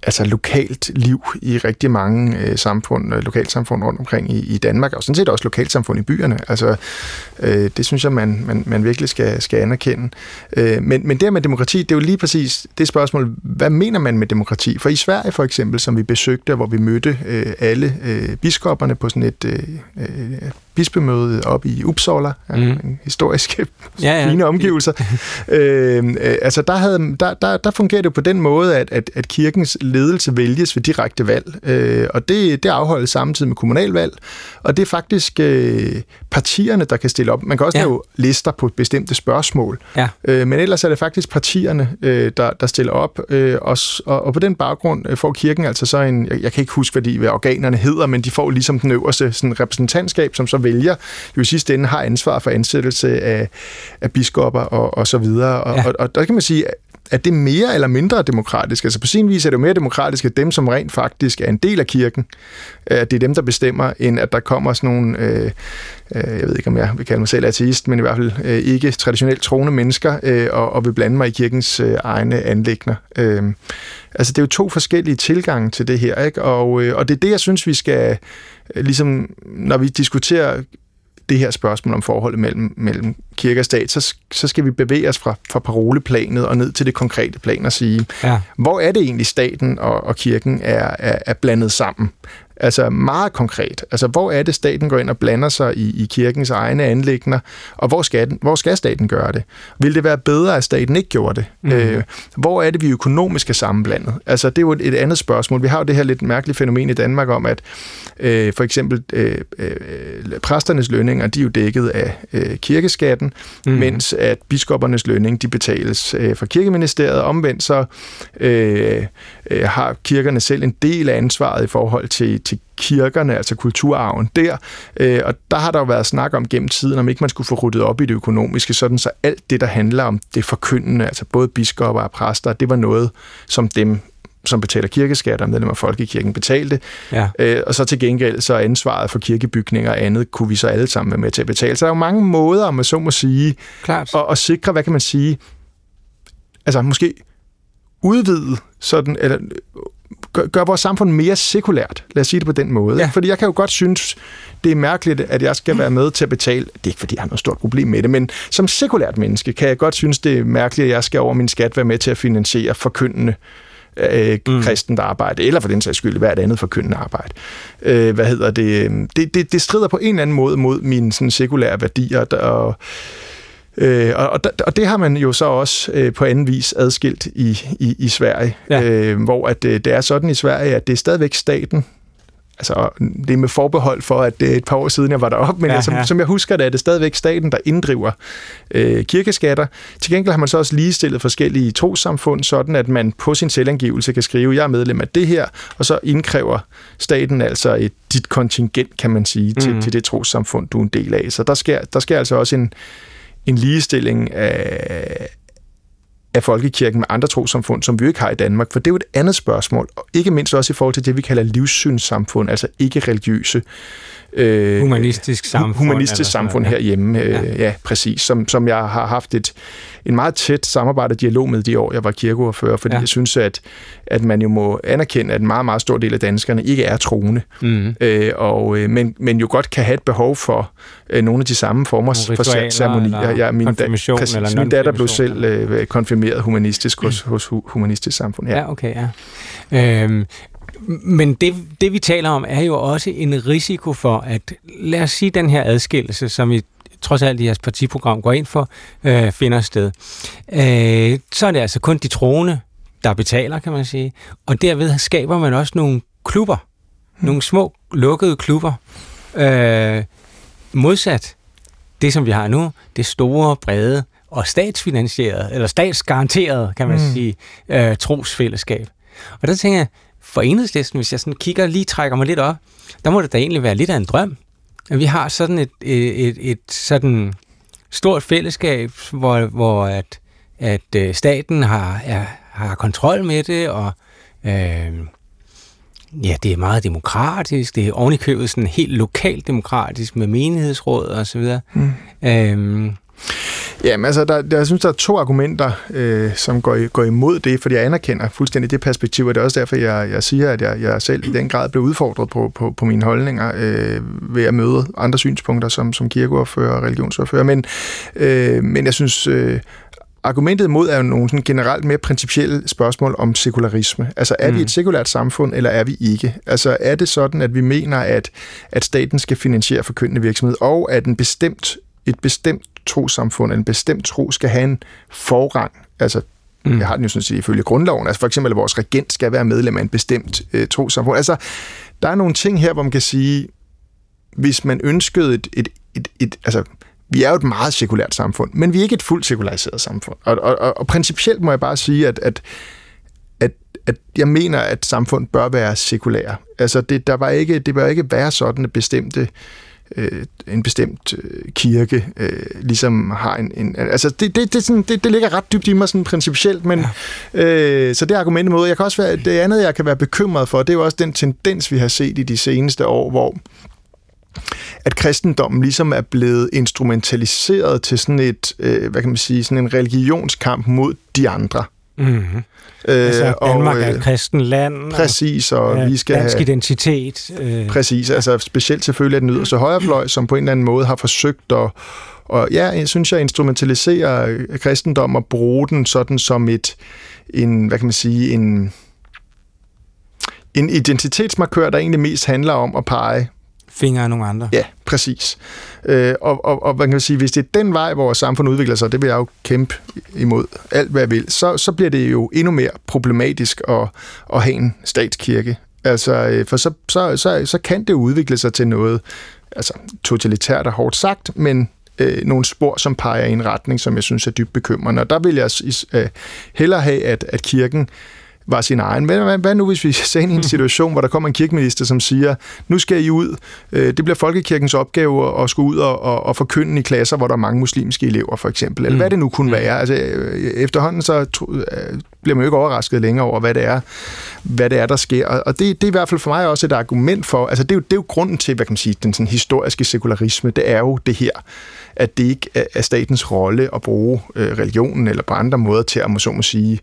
altså lokalt liv i rigtig mange øh, samfund, øh, lokalsamfund rundt omkring i, i Danmark, og sådan set også lokalsamfund i byerne. Altså, øh, det synes jeg, man, man, man virkelig skal, skal anerkende. Øh, men, men det med demokrati, det er jo lige præcis det spørgsmål, hvad mener man med demokrati? For i Sverige for eksempel, som vi besøgte, hvor vi mødte øh, alle øh, biskopperne på sådan et øh, øh, bispemøde op i Uppsala, mm. en historisk ja, ja. *laughs* fine omgivelser. *laughs* øh, øh, altså der, havde, der, der, der fungerer det på den måde, at, at, at kirkens ledelse vælges ved direkte valg, øh, og det, det afholdes samtidig med kommunalvalg, og det er faktisk øh, partierne, der kan stille op. Man kan også ja. lave lister på bestemte spørgsmål, ja. øh, men ellers er det faktisk partierne, øh, der, der stiller op, øh, og, og, og på den baggrund øh, får kirken altså så en, jeg, jeg kan ikke huske, hvad de hvad organerne hedder, men de får ligesom den øverste sådan, repræsentantskab, som så vælger, jo i sidste ende har ansvar for ansættelse af, af biskopper og, og så videre. Og, ja. og, og der kan man sige, er det mere eller mindre demokratisk? Altså på sin vis er det jo mere demokratisk, at dem, som rent faktisk er en del af kirken, at det er dem, der bestemmer, end at der kommer sådan nogle, øh, øh, jeg ved ikke, om jeg vil kalde mig selv ateist, men i hvert fald øh, ikke traditionelt troende mennesker, øh, og, og vil blande mig i kirkens øh, egne anlægner. Øh, altså det er jo to forskellige tilgange til det her, ikke? Og, øh, og det er det, jeg synes, vi skal, ligesom når vi diskuterer det her spørgsmål om forholdet mellem, mellem kirke og stat, så, så skal vi bevæge os fra, fra paroleplanet og ned til det konkrete plan og sige, ja. hvor er det egentlig staten og, og kirken er, er, er blandet sammen? Altså meget konkret. Altså hvor er det, staten går ind og blander sig i, i kirkens egne anlægner, og hvor skal, den, hvor skal staten gøre det? Vil det være bedre, at staten ikke gjorde det? Mm. Øh, hvor er det, vi økonomisk er sammenblandet? Altså det er jo et, et andet spørgsmål. Vi har jo det her lidt mærkelige fænomen i Danmark om, at øh, for eksempel øh, øh, præsternes lønninger, de er jo dækket af øh, kirkeskatten, mm. mens at biskoppernes lønning, de betales øh, fra kirkeministeriet. Omvendt så øh, øh, har kirkerne selv en del af ansvaret i forhold til, til kirkerne, altså kulturarven der. Øh, og der har der jo været snak om gennem tiden, om ikke man skulle få ryddet op i det økonomiske, sådan så alt det, der handler om det forkyndende, altså både biskopper og præster, det var noget, som dem som betaler kirkeskat og medlemmer af Folkekirken betalte. Ja. Øh, og så til gengæld så ansvaret for kirkebygninger og andet kunne vi så alle sammen være med til at betale. Så der er jo mange måder, om man så må sige, Klart. At, at sikre, hvad kan man sige, altså måske udvide sådan, eller gør, gør vores samfund mere sekulært. Lad os sige det på den måde. Ja. Fordi jeg kan jo godt synes, det er mærkeligt, at jeg skal være med til at betale. Det er ikke, fordi jeg har noget stort problem med det, men som sekulært menneske kan jeg godt synes, det er mærkeligt, at jeg skal over min skat være med til at finansiere forkyndende øh, mm. kristent arbejde, eller for den sags skyld hvert andet forkyndende arbejde. Øh, hvad hedder det? Det, det? Det strider på en eller anden måde mod mine sådan, sekulære værdier, og Øh, og, og det har man jo så også øh, på anden vis adskilt i, i, i Sverige, ja. øh, hvor at, øh, det er sådan i Sverige, at det er stadigvæk staten, altså det er med forbehold for, at det er et par år siden, jeg var deroppe, men ja, som, ja. som jeg husker det, er det stadigvæk staten, der inddriver øh, kirkeskatter. Til gengæld har man så også ligestillet forskellige trosamfund, sådan at man på sin selvangivelse kan skrive, jeg er medlem af det her, og så indkræver staten altså et, dit kontingent, kan man sige, til, mm. til det trosamfund, du er en del af. Så der sker, der sker altså også en, en ligestilling af, af folkekirken med andre trosamfund, som vi jo ikke har i Danmark, for det er jo et andet spørgsmål, og ikke mindst også i forhold til det, vi kalder livssynssamfund, altså ikke religiøse øh, humanistisk samfund, humanistisk samfund ja. herhjemme. Øh, ja. ja, præcis. Som, som jeg har haft et, en meget tæt samarbejde og dialog med de år, jeg var kirkeordfører, fordi ja. jeg synes, at, at man jo må anerkende, at en meget, meget stor del af danskerne ikke er troende, mm. øh, og, øh, men, men jo godt kan have et behov for øh, nogle af de samme former for ceremonier. Ja, min, da, præcis, eller min datter blev selv øh, konfirmeret humanistisk hos, mm. hos Humanistisk Samfund. Ja, ja okay, ja. Øhm, men det, det, vi taler om, er jo også en risiko for, at lad os sige, den her adskillelse, som vi trods alt i jeres partiprogram går ind for, øh, finder sted. Øh, så er det altså kun de troende, der betaler, kan man sige. Og derved skaber man også nogle klubber, hmm. nogle små lukkede klubber, øh, modsat det, som vi har nu, det store, brede og statsfinansierede, eller statsgaranterede, kan man hmm. sige, øh, trosfællesskab. Og der tænker jeg, for enhedslisten, hvis jeg sådan kigger lige trækker mig lidt op, der må det da egentlig være lidt af en drøm. Vi har sådan et, et, et, et sådan stort fællesskab, hvor, hvor at, at øh, staten har, er, har kontrol med det, og øh, ja, det er meget demokratisk, det er ovenikøbet sådan helt lokalt demokratisk med menighedsråd og så videre. Mm. Øh, Jamen altså, der, der, jeg synes, der er to argumenter, øh, som går, går imod det, fordi jeg anerkender fuldstændig det perspektiv, og det er også derfor, jeg, jeg siger, at jeg, jeg selv i den grad blev udfordret på, på, på mine holdninger øh, ved at møde andre synspunkter som, som kirkeordfører og religionsordfører. Men, øh, men jeg synes... Øh, Argumentet mod er jo nogle sådan generelt mere principielle spørgsmål om sekularisme. Altså, er mm. vi et sekulært samfund, eller er vi ikke? Altså, er det sådan, at vi mener, at, at staten skal finansiere forkyndende virksomhed, og at en bestemt, et bestemt trosamfund, en bestemt tro, skal have en forrang. Altså, mm. jeg har den jo sådan set ifølge grundloven. Altså for eksempel, at vores regent skal være medlem af en bestemt øh, trosamfund. Altså, der er nogle ting her, hvor man kan sige, hvis man ønskede et, et, et, et altså, vi er jo et meget sekulært samfund, men vi er ikke et fuldt sekulariseret samfund. Og, og, og, og principielt må jeg bare sige, at, at, at, at jeg mener, at samfund bør være sekulære. Altså, det, der var ikke, det bør ikke være sådan, at bestemte øh, en bestemt øh, kirke øh, ligesom har en... en altså, det, det, det, sådan, det, det ligger ret dybt i mig sådan principielt, men ja. øh, så det argumentet mod. Jeg kan også være, det andet, jeg kan være bekymret for, det er jo også den tendens, vi har set i de seneste år, hvor at kristendommen ligesom er blevet instrumentaliseret til sådan et, øh, hvad kan man sige, sådan en religionskamp mod de andre. Mm-hmm. Øh, altså, Danmark og, er et øh, kristen land. Præcis, og, og vi skal dansk have... identitet. Øh. Præcis, altså specielt selvfølgelig at den yderste højrefløj, som på en eller anden måde har forsøgt at og ja, jeg synes, jeg instrumentaliserer kristendom og bruge den sådan som et, en, hvad kan man sige, en, en identitetsmarkør, der egentlig mest handler om at pege fingre af nogle andre. Ja, præcis. Øh, og, og, og man kan sige, hvis det er den vej, hvor samfundet udvikler sig, det vil jeg jo kæmpe imod alt, hvad jeg vil, så, så bliver det jo endnu mere problematisk at, at have en statskirke. Altså, øh, for så, så, så, så kan det udvikle sig til noget altså, totalitært og hårdt sagt, men øh, nogle spor, som peger i en retning, som jeg synes er dybt bekymrende. Og der vil jeg øh, hellere have, at, at kirken øh, var sin egen. Men hvad, hvad nu, hvis vi ser ind i en *laughs* situation, hvor der kommer en kirkeminister, som siger, nu skal I ud, øh, det bliver folkekirkens opgave at skulle ud og, og, og forkynde i klasser, hvor der er mange muslimske elever, for eksempel, eller mm. hvad det nu kunne være. Altså, øh, efterhånden så øh, bliver man jo ikke overrasket længere over, hvad det er, hvad det er der sker. Og det, det er i hvert fald for mig også et argument for, altså det er jo, det er jo grunden til, hvad kan man sige, den sådan historiske sekularisme, det er jo det her, at det ikke er statens rolle at bruge religionen eller på andre måder til at, må så må sige,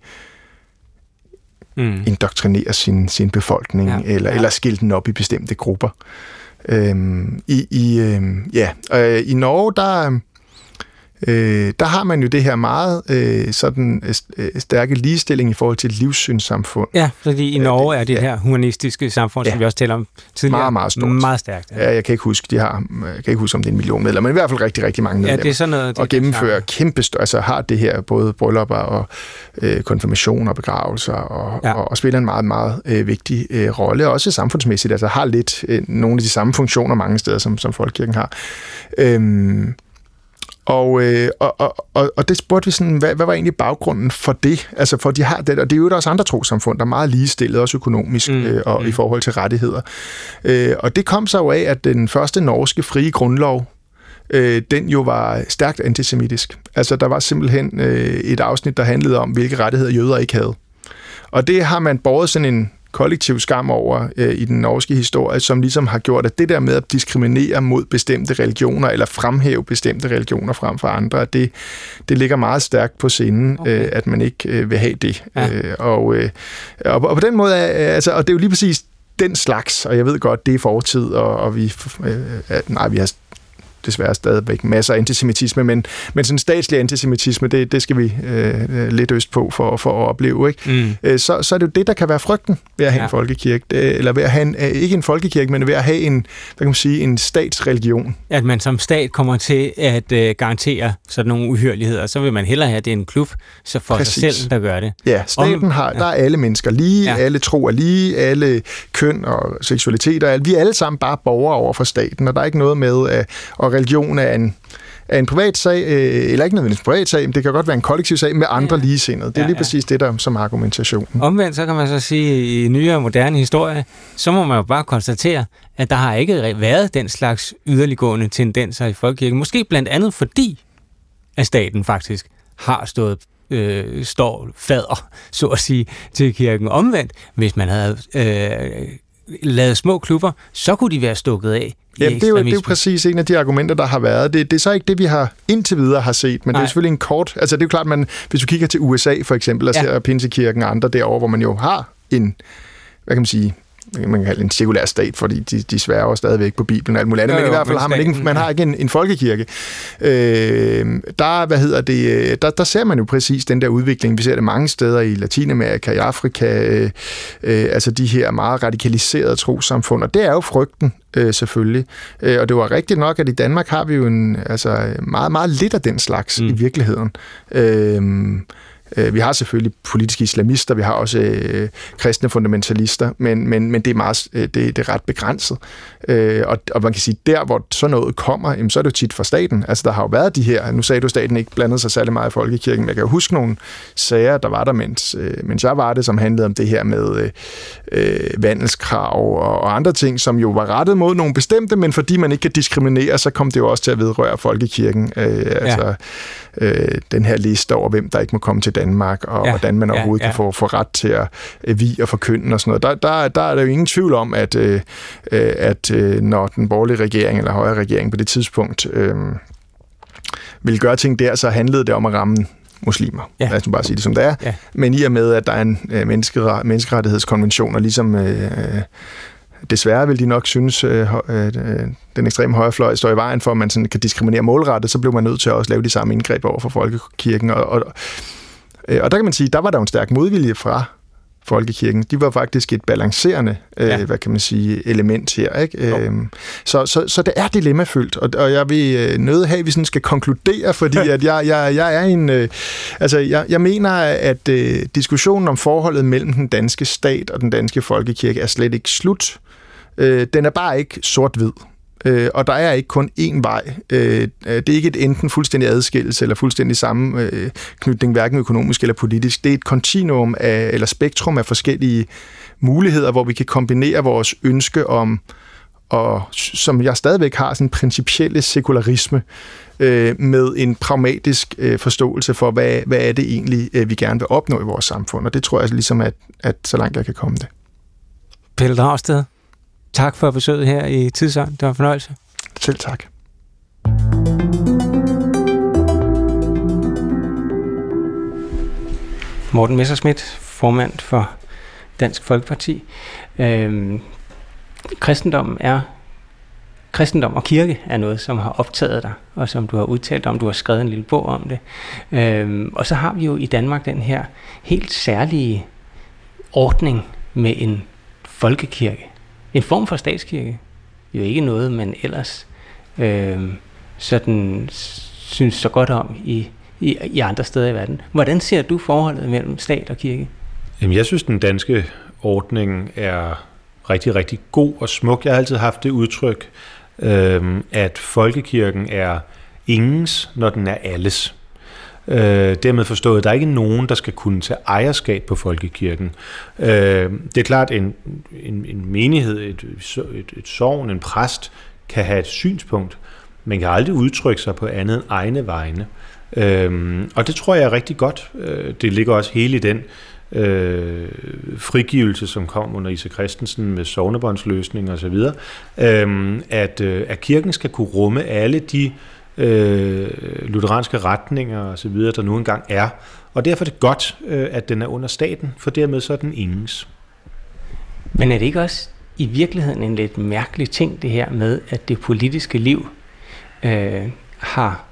mm. indoktrinere sin, sin befolkning, ja. eller, ja. eller skille den op i bestemte grupper. Øhm, I i, øhm, ja, øh, i Norge, der, øh, der har man jo det her meget øh, sådan øh, stærke ligestilling i forhold til livssynssamfund. Ja, fordi i Norge er det ja. her humanistiske samfund, ja. som vi også taler om tidligere, meget, meget stort. Meget stærkt. Ja. ja, jeg kan ikke huske, de har, jeg kan ikke huske, om det er en million medlemmer, men i hvert fald rigtig, rigtig mange medlemmer. Ja, det er sådan noget. Det og gennemfører kæmpe, altså har det her både bryllupper og øh, konfirmationer og begravelser, og, ja. og, og spiller en meget, meget øh, vigtig øh, rolle, også samfundsmæssigt, altså har lidt øh, nogle af de samme funktioner mange steder, som, som Folkekirken har. Øhm, og, øh, og, og, og det spurgte vi sådan, hvad, hvad var egentlig baggrunden for det? Altså for de har det, og det er jo også andre trosamfund, der er meget ligestillet, også økonomisk mm. øh, og mm. i forhold til rettigheder. Øh, og det kom så jo af, at den første norske frie grundlov, øh, den jo var stærkt antisemitisk. Altså der var simpelthen øh, et afsnit, der handlede om, hvilke rettigheder jøder ikke havde. Og det har man båret sådan en kollektiv skam over øh, i den norske historie, som ligesom har gjort, at det der med at diskriminere mod bestemte religioner, eller fremhæve bestemte religioner frem for andre, det, det ligger meget stærkt på scenen, okay. øh, at man ikke øh, vil have det. Ja. Øh, og, øh, og, og på den måde, er, altså, og det er jo lige præcis den slags, og jeg ved godt, det er fortid, og, og vi, øh, nej, vi har desværre stadigvæk masser af antisemitisme, men, men sådan statslig antisemitisme, det, det skal vi øh, lidt øst på for, for at opleve. Ikke? Mm. Øh, så, så er det jo det, der kan være frygten ved at have ja. en folkekirke, eller ved at have en, øh, ikke en folkekirke, men ved at have en, hvad kan man sige, en statsreligion. At man som stat kommer til at øh, garantere sådan nogle uhyrligheder, så vil man hellere have, at det er en klub så for Præcis. sig selv, der gør det. Ja, staten Om, har, der er alle mennesker lige, ja. alle tro er lige, alle køn og seksualitet, og vi er alle sammen bare borgere over for staten, og der er ikke noget med at, at religion er en, er en privat sag, øh, eller ikke nødvendigvis en privat sag, men det kan godt være en kollektiv sag med andre ja. ligesindede. Det er ja, lige præcis det, der som argumentation. Omvendt, så kan man så sige, i nyere moderne historie, så må man jo bare konstatere, at der har ikke været den slags yderliggående tendenser i folkekirken. Måske blandt andet fordi, at staten faktisk har stået øh, står fader, så at sige, til kirken. Omvendt, hvis man havde øh, lavet små klubber, så kunne de være stukket af Ja, det er, jo, det er jo præcis en af de argumenter, der har været. Det, det er så ikke det, vi har indtil videre har set, men Nej. det er selvfølgelig en kort... Altså det er jo klart, man, hvis du kigger til USA for eksempel, og ja. ser Pinsekirken og andre derovre, hvor man jo har en, hvad kan man sige, man kan kalde en cirkulær stat, fordi de, de sværger stadigvæk på Bibelen og alt muligt andet, jo, men i hvert fald har man ikke, man har ikke en, en folkekirke. Øh, der, hvad hedder det, der, der ser man jo præcis den der udvikling. Vi ser det mange steder i Latinamerika, i Afrika, øh, øh, altså de her meget radikaliserede trosamfund, og det er jo frygten, øh, selvfølgelig. Øh, og det var rigtigt nok, at i Danmark har vi jo en, altså, meget, meget lidt af den slags mm. i virkeligheden. Øh, Øh, vi har selvfølgelig politiske islamister, vi har også øh, kristne fundamentalister, men, men, men det, er meget, øh, det, det er ret begrænset. Øh, og, og man kan sige, der hvor sådan noget kommer, jamen, så er det jo tit fra staten. Altså der har jo været de her, nu sagde du, at staten ikke blandede sig særlig meget i folkekirken, men jeg kan jo huske nogle sager, der var der, mens, øh, mens jeg var det, som handlede om det her med øh, øh, vandelskrav og, og andre ting, som jo var rettet mod nogle bestemte, men fordi man ikke kan diskriminere, så kom det jo også til at vedrøre folkekirken. Øh, ja. Øh, den her liste over, hvem der ikke må komme til Danmark, og ja. hvordan man overhovedet ja, ja. kan få, få ret til at øh, vi og forkynde og sådan noget. Der, der, der er der jo ingen tvivl om, at, øh, øh at øh, når den borgerlige regering eller højre regering på det tidspunkt øh, ville gøre ting der, så handlede det om at ramme muslimer. Ja. Lad os bare sige det som det er. Ja. Men i og med, at der er en øh, menneskerettighedskonvention, og ligesom øh, desværre vil de nok synes, øh, øh, den ekstreme højrefløj står i vejen for, at man sådan kan diskriminere målrettet, så blev man nødt til at også lave de samme indgreb over for folkekirken. Og, og, øh, og der kan man sige, der var der en stærk modvilje fra folkekirken. De var faktisk et balancerende, øh, ja. hvad kan man sige, element her. Ikke? Øhm, så, så, så det er dilemmafyldt, og, og jeg vil øh, nødt have, at vi sådan skal konkludere, fordi *laughs* at jeg, jeg, jeg er en... Øh, altså, jeg, jeg mener, at øh, diskussionen om forholdet mellem den danske stat og den danske folkekirke er slet ikke slut. Øh, den er bare ikke sort-hvid. Øh, og der er ikke kun én vej. Øh, øh det er ikke et enten fuldstændig adskillelse eller fuldstændig sammenknytning, øh, hverken økonomisk eller politisk. Det er et kontinuum af, eller spektrum af forskellige muligheder, hvor vi kan kombinere vores ønske om, og som jeg stadigvæk har, sådan en principielle sekularisme, øh, med en pragmatisk øh, forståelse for, hvad, hvad er det egentlig, øh, vi gerne vil opnå i vores samfund. Og det tror jeg ligesom, at, at så langt jeg kan komme det. Pelle Dragsted, Tak for besøget her i Tidsånd. Det var en fornøjelse. Selv tak. Morten Messerschmidt, formand for Dansk Folkeparti. Øhm, kristendommen er kristendom og kirke er noget, som har optaget dig, og som du har udtalt om. Du har skrevet en lille bog om det. Øhm, og så har vi jo i Danmark den her helt særlige ordning med en folkekirke. En form for statskirke. Jo ikke noget, man ellers øh, sådan synes så godt om i, i, i andre steder i verden. Hvordan ser du forholdet mellem stat og kirke? Jamen, jeg synes, den danske ordning er rigtig, rigtig god og smuk. Jeg har altid haft det udtryk, øh, at folkekirken er ingens, når den er alles. Øh, dermed forstået, at der er ikke nogen, der skal kunne tage ejerskab på folkekirken. Øh, det er klart, en, en, en menighed, et, et, et sovn, en præst, kan have et synspunkt, men kan aldrig udtrykke sig på andet end egne vegne. Øh, og det tror jeg er rigtig godt. Øh, det ligger også hele i den øh, frigivelse, som kom under Isa Christensen med sovnebåndsløsning og så videre, øh, at, øh, at kirken skal kunne rumme alle de øh, lutheranske retninger og så videre, der nu engang er. Og derfor er det godt, øh, at den er under staten, for dermed så er den ingens. Men er det ikke også i virkeligheden en lidt mærkelig ting, det her med, at det politiske liv øh, har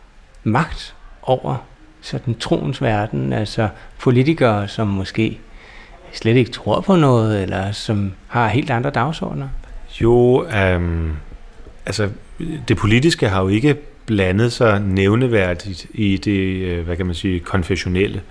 magt over sådan troens verden, altså politikere, som måske slet ikke tror på noget, eller som har helt andre dagsordner? Jo, øhm, altså det politiske har jo ikke blandet sig nævneværdigt i det, øh, hvad kan man sige, konfessionelle.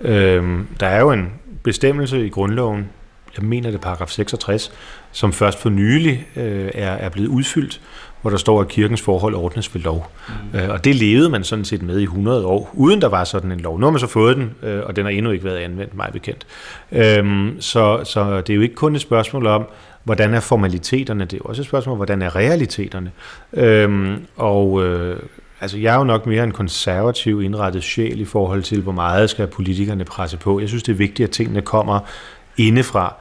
Øhm, der er jo en bestemmelse i grundloven, jeg mener det er paragraf 66, som først for nylig øh, er, er blevet udfyldt, hvor der står, at kirkens forhold ordnes ved lov. Mm. Øh, og det levede man sådan set med i 100 år, uden der var sådan en lov. Nu har man så fået den, øh, og den har endnu ikke været anvendt, mig bekendt. Øhm, så, så det er jo ikke kun et spørgsmål om, hvordan er formaliteterne, det er også et spørgsmål hvordan er realiteterne. Øhm, og øh, altså, jeg er jo nok mere en konservativ indrettet sjæl i forhold til, hvor meget skal politikerne presse på. Jeg synes, det er vigtigt, at tingene kommer indefra,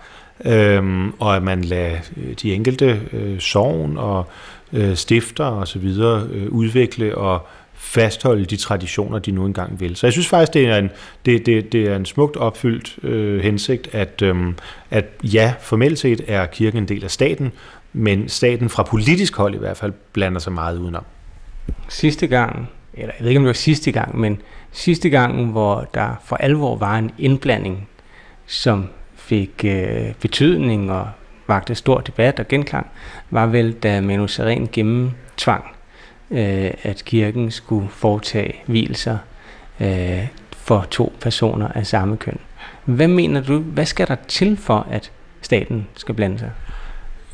øhm, og at man lader øh, de enkelte øh, sovn og øh, stifter og så videre øh, udvikle og fastholde de traditioner, de nu engang vil. Så jeg synes faktisk, det er en, det, det, det er en smukt opfyldt øh, hensigt, at, øh, at ja, formelt set er kirken en del af staten, men staten fra politisk hold i hvert fald blander sig meget udenom. Sidste gang, eller jeg ved ikke om det var sidste gang, men sidste gang, hvor der for alvor var en indblanding, som fik øh, betydning og vagte stor debat og genklang, var vel, da Manu Seren gennemtvang, øh, at kirken skulle foretage hvilser øh, for to personer af samme køn. Hvad mener du, hvad skal der til for, at staten skal blande sig?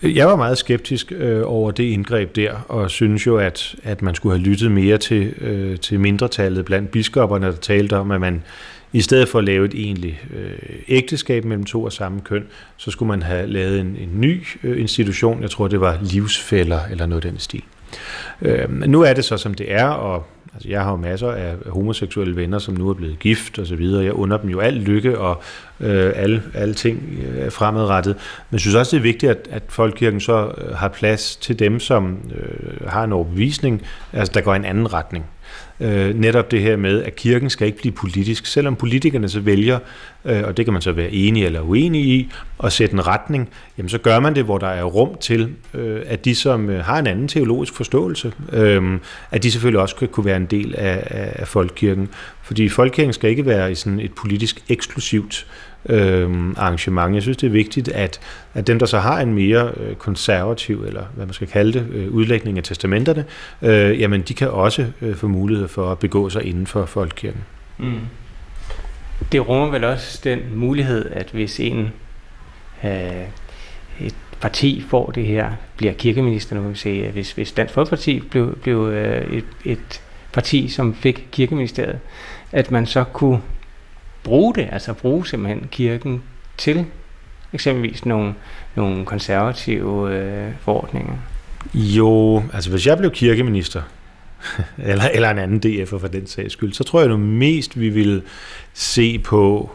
Jeg var meget skeptisk øh, over det indgreb der, og synes jo, at, at man skulle have lyttet mere til, øh, til mindretallet blandt biskopperne, der talte om, at man i stedet for at lave et egentligt øh, ægteskab mellem to af samme køn, så skulle man have lavet en, en ny øh, institution. Jeg tror, det var livsfælder eller noget af den stil. Øh, nu er det så, som det er, og altså, jeg har jo masser af homoseksuelle venner, som nu er blevet gift og så videre. Jeg under dem jo al lykke og øh, alle, alle ting øh, fremadrettet. Men jeg synes også, det er vigtigt, at, at folkekirken så øh, har plads til dem, som øh, har en overbevisning, altså der går i en anden retning øh, netop det her med, at kirken skal ikke blive politisk, selvom politikerne så vælger, øh, og det kan man så være enig eller uenig i, at sætte en retning, jamen så gør man det, hvor der er rum til, øh, at de, som øh, har en anden teologisk forståelse, øh, at de selvfølgelig også kan kunne være en del af, af, af folkekirken. Fordi folkekirken skal ikke være i sådan et politisk eksklusivt øh, arrangement. Jeg synes, det er vigtigt, at, at dem, der så har en mere øh, konservativ, eller hvad man skal kalde det, øh, udlægning af testamenterne, øh, jamen de kan også øh, få mulighed for at begå sig inden for folkekirken. Mm. Det rummer vel også den mulighed, at hvis en øh, et parti får det her, bliver kirkeminister, nu kan vi se, hvis, hvis Dansk Folkeparti blev, blev øh, et, et parti, som fik kirkeministeriet, at man så kunne bruge det, altså bruge simpelthen kirken til eksempelvis nogle, nogle konservative øh, forordninger? Jo, altså hvis jeg blev kirkeminister, *laughs* eller, eller en anden DF'er for den sags skyld, så tror jeg nu mest, vi vil se på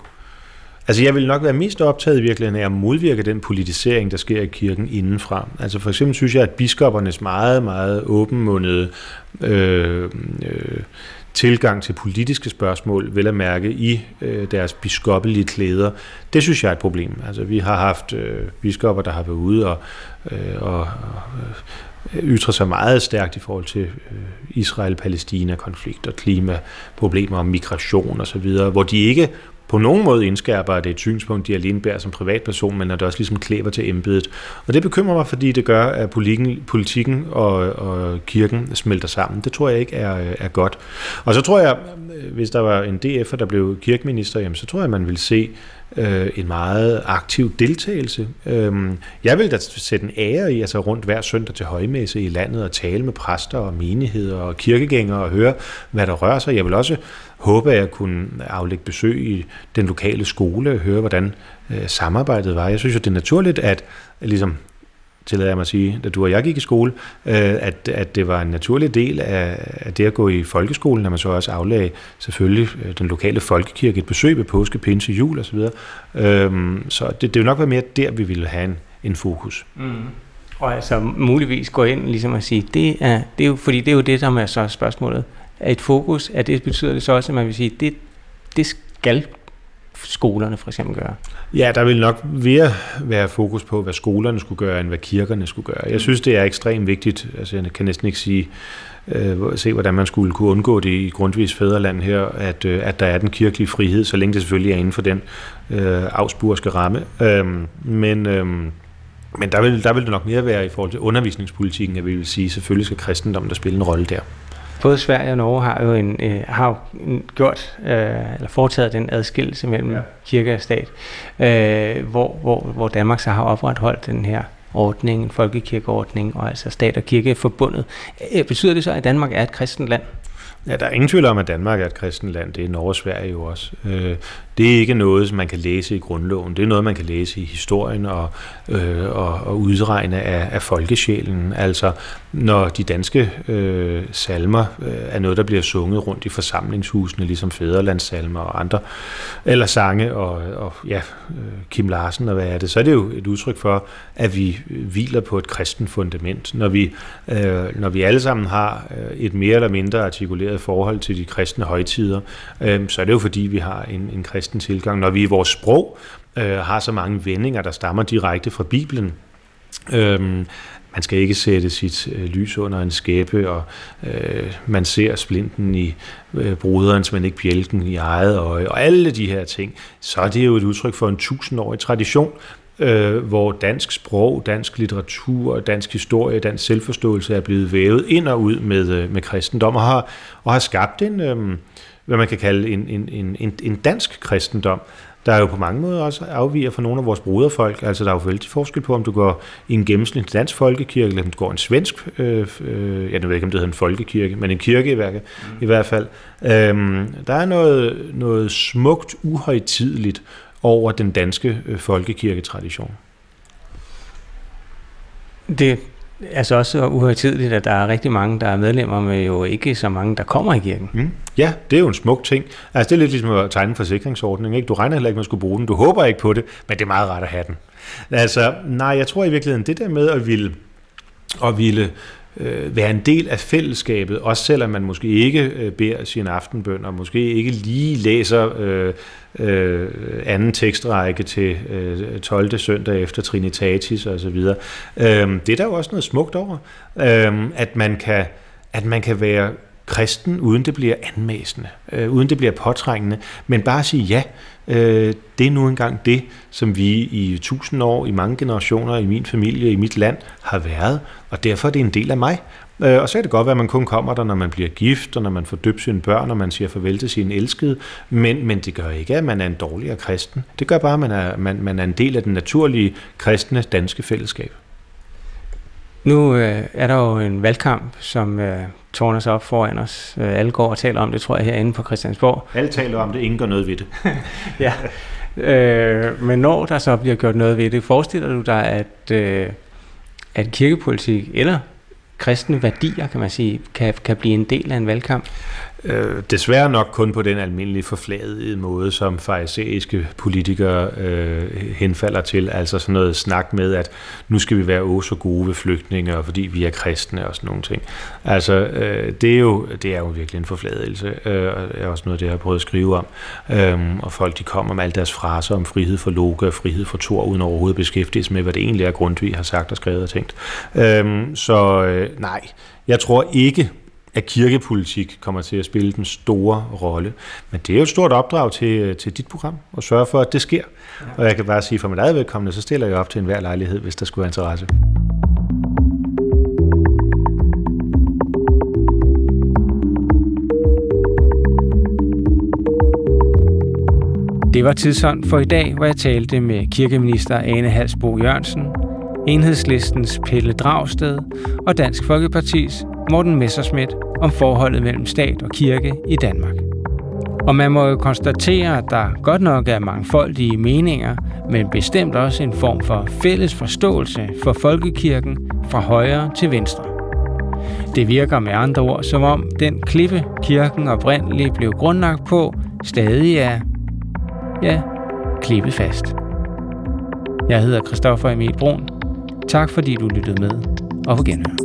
Altså jeg vil nok være mest optaget i virkeligheden af at modvirke den politisering, der sker i kirken indenfra. Altså for eksempel synes jeg, at biskoppernes meget, meget åbenmundede øh, øh, tilgang til politiske spørgsmål, vel at mærke i øh, deres biskoppelige klæder, det synes jeg er et problem. Altså vi har haft øh, biskopper, der har været ude og, øh, og, øh, ytrer sig meget stærkt i forhold til øh, Israel-Palæstina-konflikter, klimaproblemer, migration osv., hvor de ikke på nogen måde indskærper, at det er et synspunkt, de alene bærer som privatperson, men at det også ligesom klæber til embedet. Og det bekymrer mig, fordi det gør, at politikken, politikken og, og kirken smelter sammen. Det tror jeg ikke er, er godt. Og så tror jeg, hvis der var en DF'er, der blev kirkeminister, jamen, så tror jeg, man vil se øh, en meget aktiv deltagelse. Øhm, jeg vil da sætte en ære i at tage rundt hver søndag til højmesse i landet og tale med præster og menigheder og kirkegængere og høre, hvad der rører sig. Jeg vil også håbe, at jeg kunne aflægge besøg i den lokale skole og høre, hvordan øh, samarbejdet var. Jeg synes jo, det er naturligt, at ligesom tillader jeg mig at sige, da du og jeg gik i skole, øh, at, at det var en naturlig del af, af det at gå i folkeskolen, når man så også aflagde selvfølgelig øh, den lokale folkekirke et besøg ved påske, pinse, jul osv. Øhm, så det, det ville nok være mere der, vi ville have en, en fokus. Mm. Og altså muligvis gå ind ligesom at sige, det er, det er jo, fordi det er jo det, som er så spørgsmålet. Er et fokus, er det betyder det så også, at man vil sige, det, det skal skolerne for eksempel gøre? Ja, der vil nok mere være fokus på, hvad skolerne skulle gøre, end hvad kirkerne skulle gøre. Jeg synes, det er ekstremt vigtigt. Altså, jeg kan næsten ikke sige, øh, se, hvordan man skulle kunne undgå det i grundvis fædreland her, at, øh, at der er den kirkelige frihed, så længe det selvfølgelig er inden for den øh, afspurske ramme. Øh, men... Øh, men der vil, der vil det nok mere være i forhold til undervisningspolitikken, at vi vil sige, selvfølgelig skal kristendommen der spille en rolle der både Sverige og Norge har jo, en, øh, har jo gjort, øh, eller foretaget den adskillelse mellem ja. kirke og stat, øh, hvor, hvor, hvor Danmark så har opretholdt den her ordning, en folkekirkeordning, og altså stat og kirke er forbundet. Øh, betyder det så, at Danmark er et kristent land? Ja, der er ingen tvivl om, at Danmark er et kristent land. Det er Norge og Sverige jo også. Øh, det er ikke noget, som man kan læse i grundloven. Det er noget, man kan læse i historien og, øh, og, og udregne af, af folkesjælen. Altså, når de danske øh, salmer øh, er noget, der bliver sunget rundt i forsamlingshusene, ligesom fædrelandssalmer og andre, eller sange og, og ja, øh, Kim Larsen og hvad er det, så er det jo et udtryk for, at vi hviler på et kristen fundament. Når vi, øh, når vi alle sammen har øh, et mere eller mindre artikuleret forhold til de kristne højtider, øh, så er det jo fordi, vi har en, en kristen tilgang. Når vi i vores sprog øh, har så mange vendinger, der stammer direkte fra Bibelen, øh, man skal ikke sætte sit øh, lys under en skæppe, og øh, man ser splinten i øh, broderens, men ikke bjælken i eget øje, og alle de her ting, så er det jo et udtryk for en tusindårig tradition, øh, hvor dansk sprog, dansk litteratur, dansk historie, dansk selvforståelse er blevet vævet ind og ud med, øh, med kristendom, og har, og har skabt en... Øh, hvad man kan kalde en, en, en, en dansk kristendom, der er jo på mange måder også afviger fra nogle af vores broderfolk. Altså der er jo vældig forskel på, om du går i en gennemsnitlig dansk folkekirke, eller om du går en svensk, øh, øh, jeg ved ikke, om det hedder en folkekirke, men en kirke i, hvert, mm. i hvert fald. Øhm, der er noget, noget smukt, uhøjtidligt over den danske øh, folkekirketradition. Det altså også uhøjtidligt, at der er rigtig mange, der er medlemmer, men jo ikke så mange, der kommer i kirken. Mm. Ja, det er jo en smuk ting. Altså det er lidt ligesom at tegne en forsikringsordning. Ikke? Du regner heller ikke, man skulle bruge den. Du håber ikke på det, men det er meget rart at have den. Altså, nej, jeg tror i virkeligheden, det der med at ville, at ville øh, være en del af fællesskabet, også selvom man måske ikke øh, beder sin aftenbøn, og måske ikke lige læser øh, øh, anden tekstrække til øh, 12. søndag efter Trinitatis osv. Øh, det er der jo også noget smukt over, øh, at man kan at man kan være kristen, uden det bliver anmæsende, øh, uden det bliver påtrængende, men bare sige ja, øh, det er nu engang det, som vi i tusind år, i mange generationer, i min familie, i mit land har været, og derfor er det en del af mig. Øh, og så er det godt være, at man kun kommer der, når man bliver gift, og når man får døbt sine børn, og man siger farvel til sine elskede, men, men det gør ikke, at man er en dårligere kristen. Det gør bare, at man er, man, man er en del af den naturlige kristne danske fællesskab. Nu øh, er der jo en valgkamp, som øh, tårner sig op foran os. Øh, alle går og taler om det, tror jeg, herinde på Christiansborg. Alle taler om det, ingen gør noget ved det. *laughs* ja, øh, men når der så bliver gjort noget ved det, forestiller du dig, at, øh, at kirkepolitik eller kristne værdier, kan man sige, kan, kan blive en del af en valgkamp? Øh, desværre nok kun på den almindelige forfladede måde, som farisæiske politikere øh, henfalder til. Altså sådan noget snak med, at nu skal vi være åh så gode ved flygtninge, og fordi vi er kristne og sådan nogle ting. Altså, øh, det, er jo, det er jo virkelig en forfladelse. Øh, det er også noget, det jeg har prøvet at skrive om. Øh, og folk, de kommer med alle deres fraser om frihed for Loke og frihed for Thor, uden overhovedet beskæftiges med, hvad det egentlig er, Grundtvig har sagt og skrevet og tænkt. Øh, så øh, nej, jeg tror ikke, at kirkepolitik kommer til at spille den store rolle. Men det er jo et stort opdrag til, til dit program, at sørge for, at det sker. Ja. Og jeg kan bare sige, for mit eget vedkommende, så stiller jeg op til enhver lejlighed, hvis der skulle være interesse. Det var tidsånd for i dag, hvor jeg talte med kirkeminister Ane Halsbo Jørgensen, Enhedslistens Pelle Dragsted og Dansk Folkepartis Morten Messerschmidt om forholdet mellem stat og kirke i Danmark. Og man må jo konstatere, at der godt nok er mangfoldige meninger, men bestemt også en form for fælles forståelse for folkekirken fra højre til venstre. Det virker med andre ord som om den klippe kirken oprindeligt blev grundlagt på, stadig er, ja, klippet fast. Jeg hedder Christoffer Emil Brun. Tak fordi du lyttede med, og på genhør.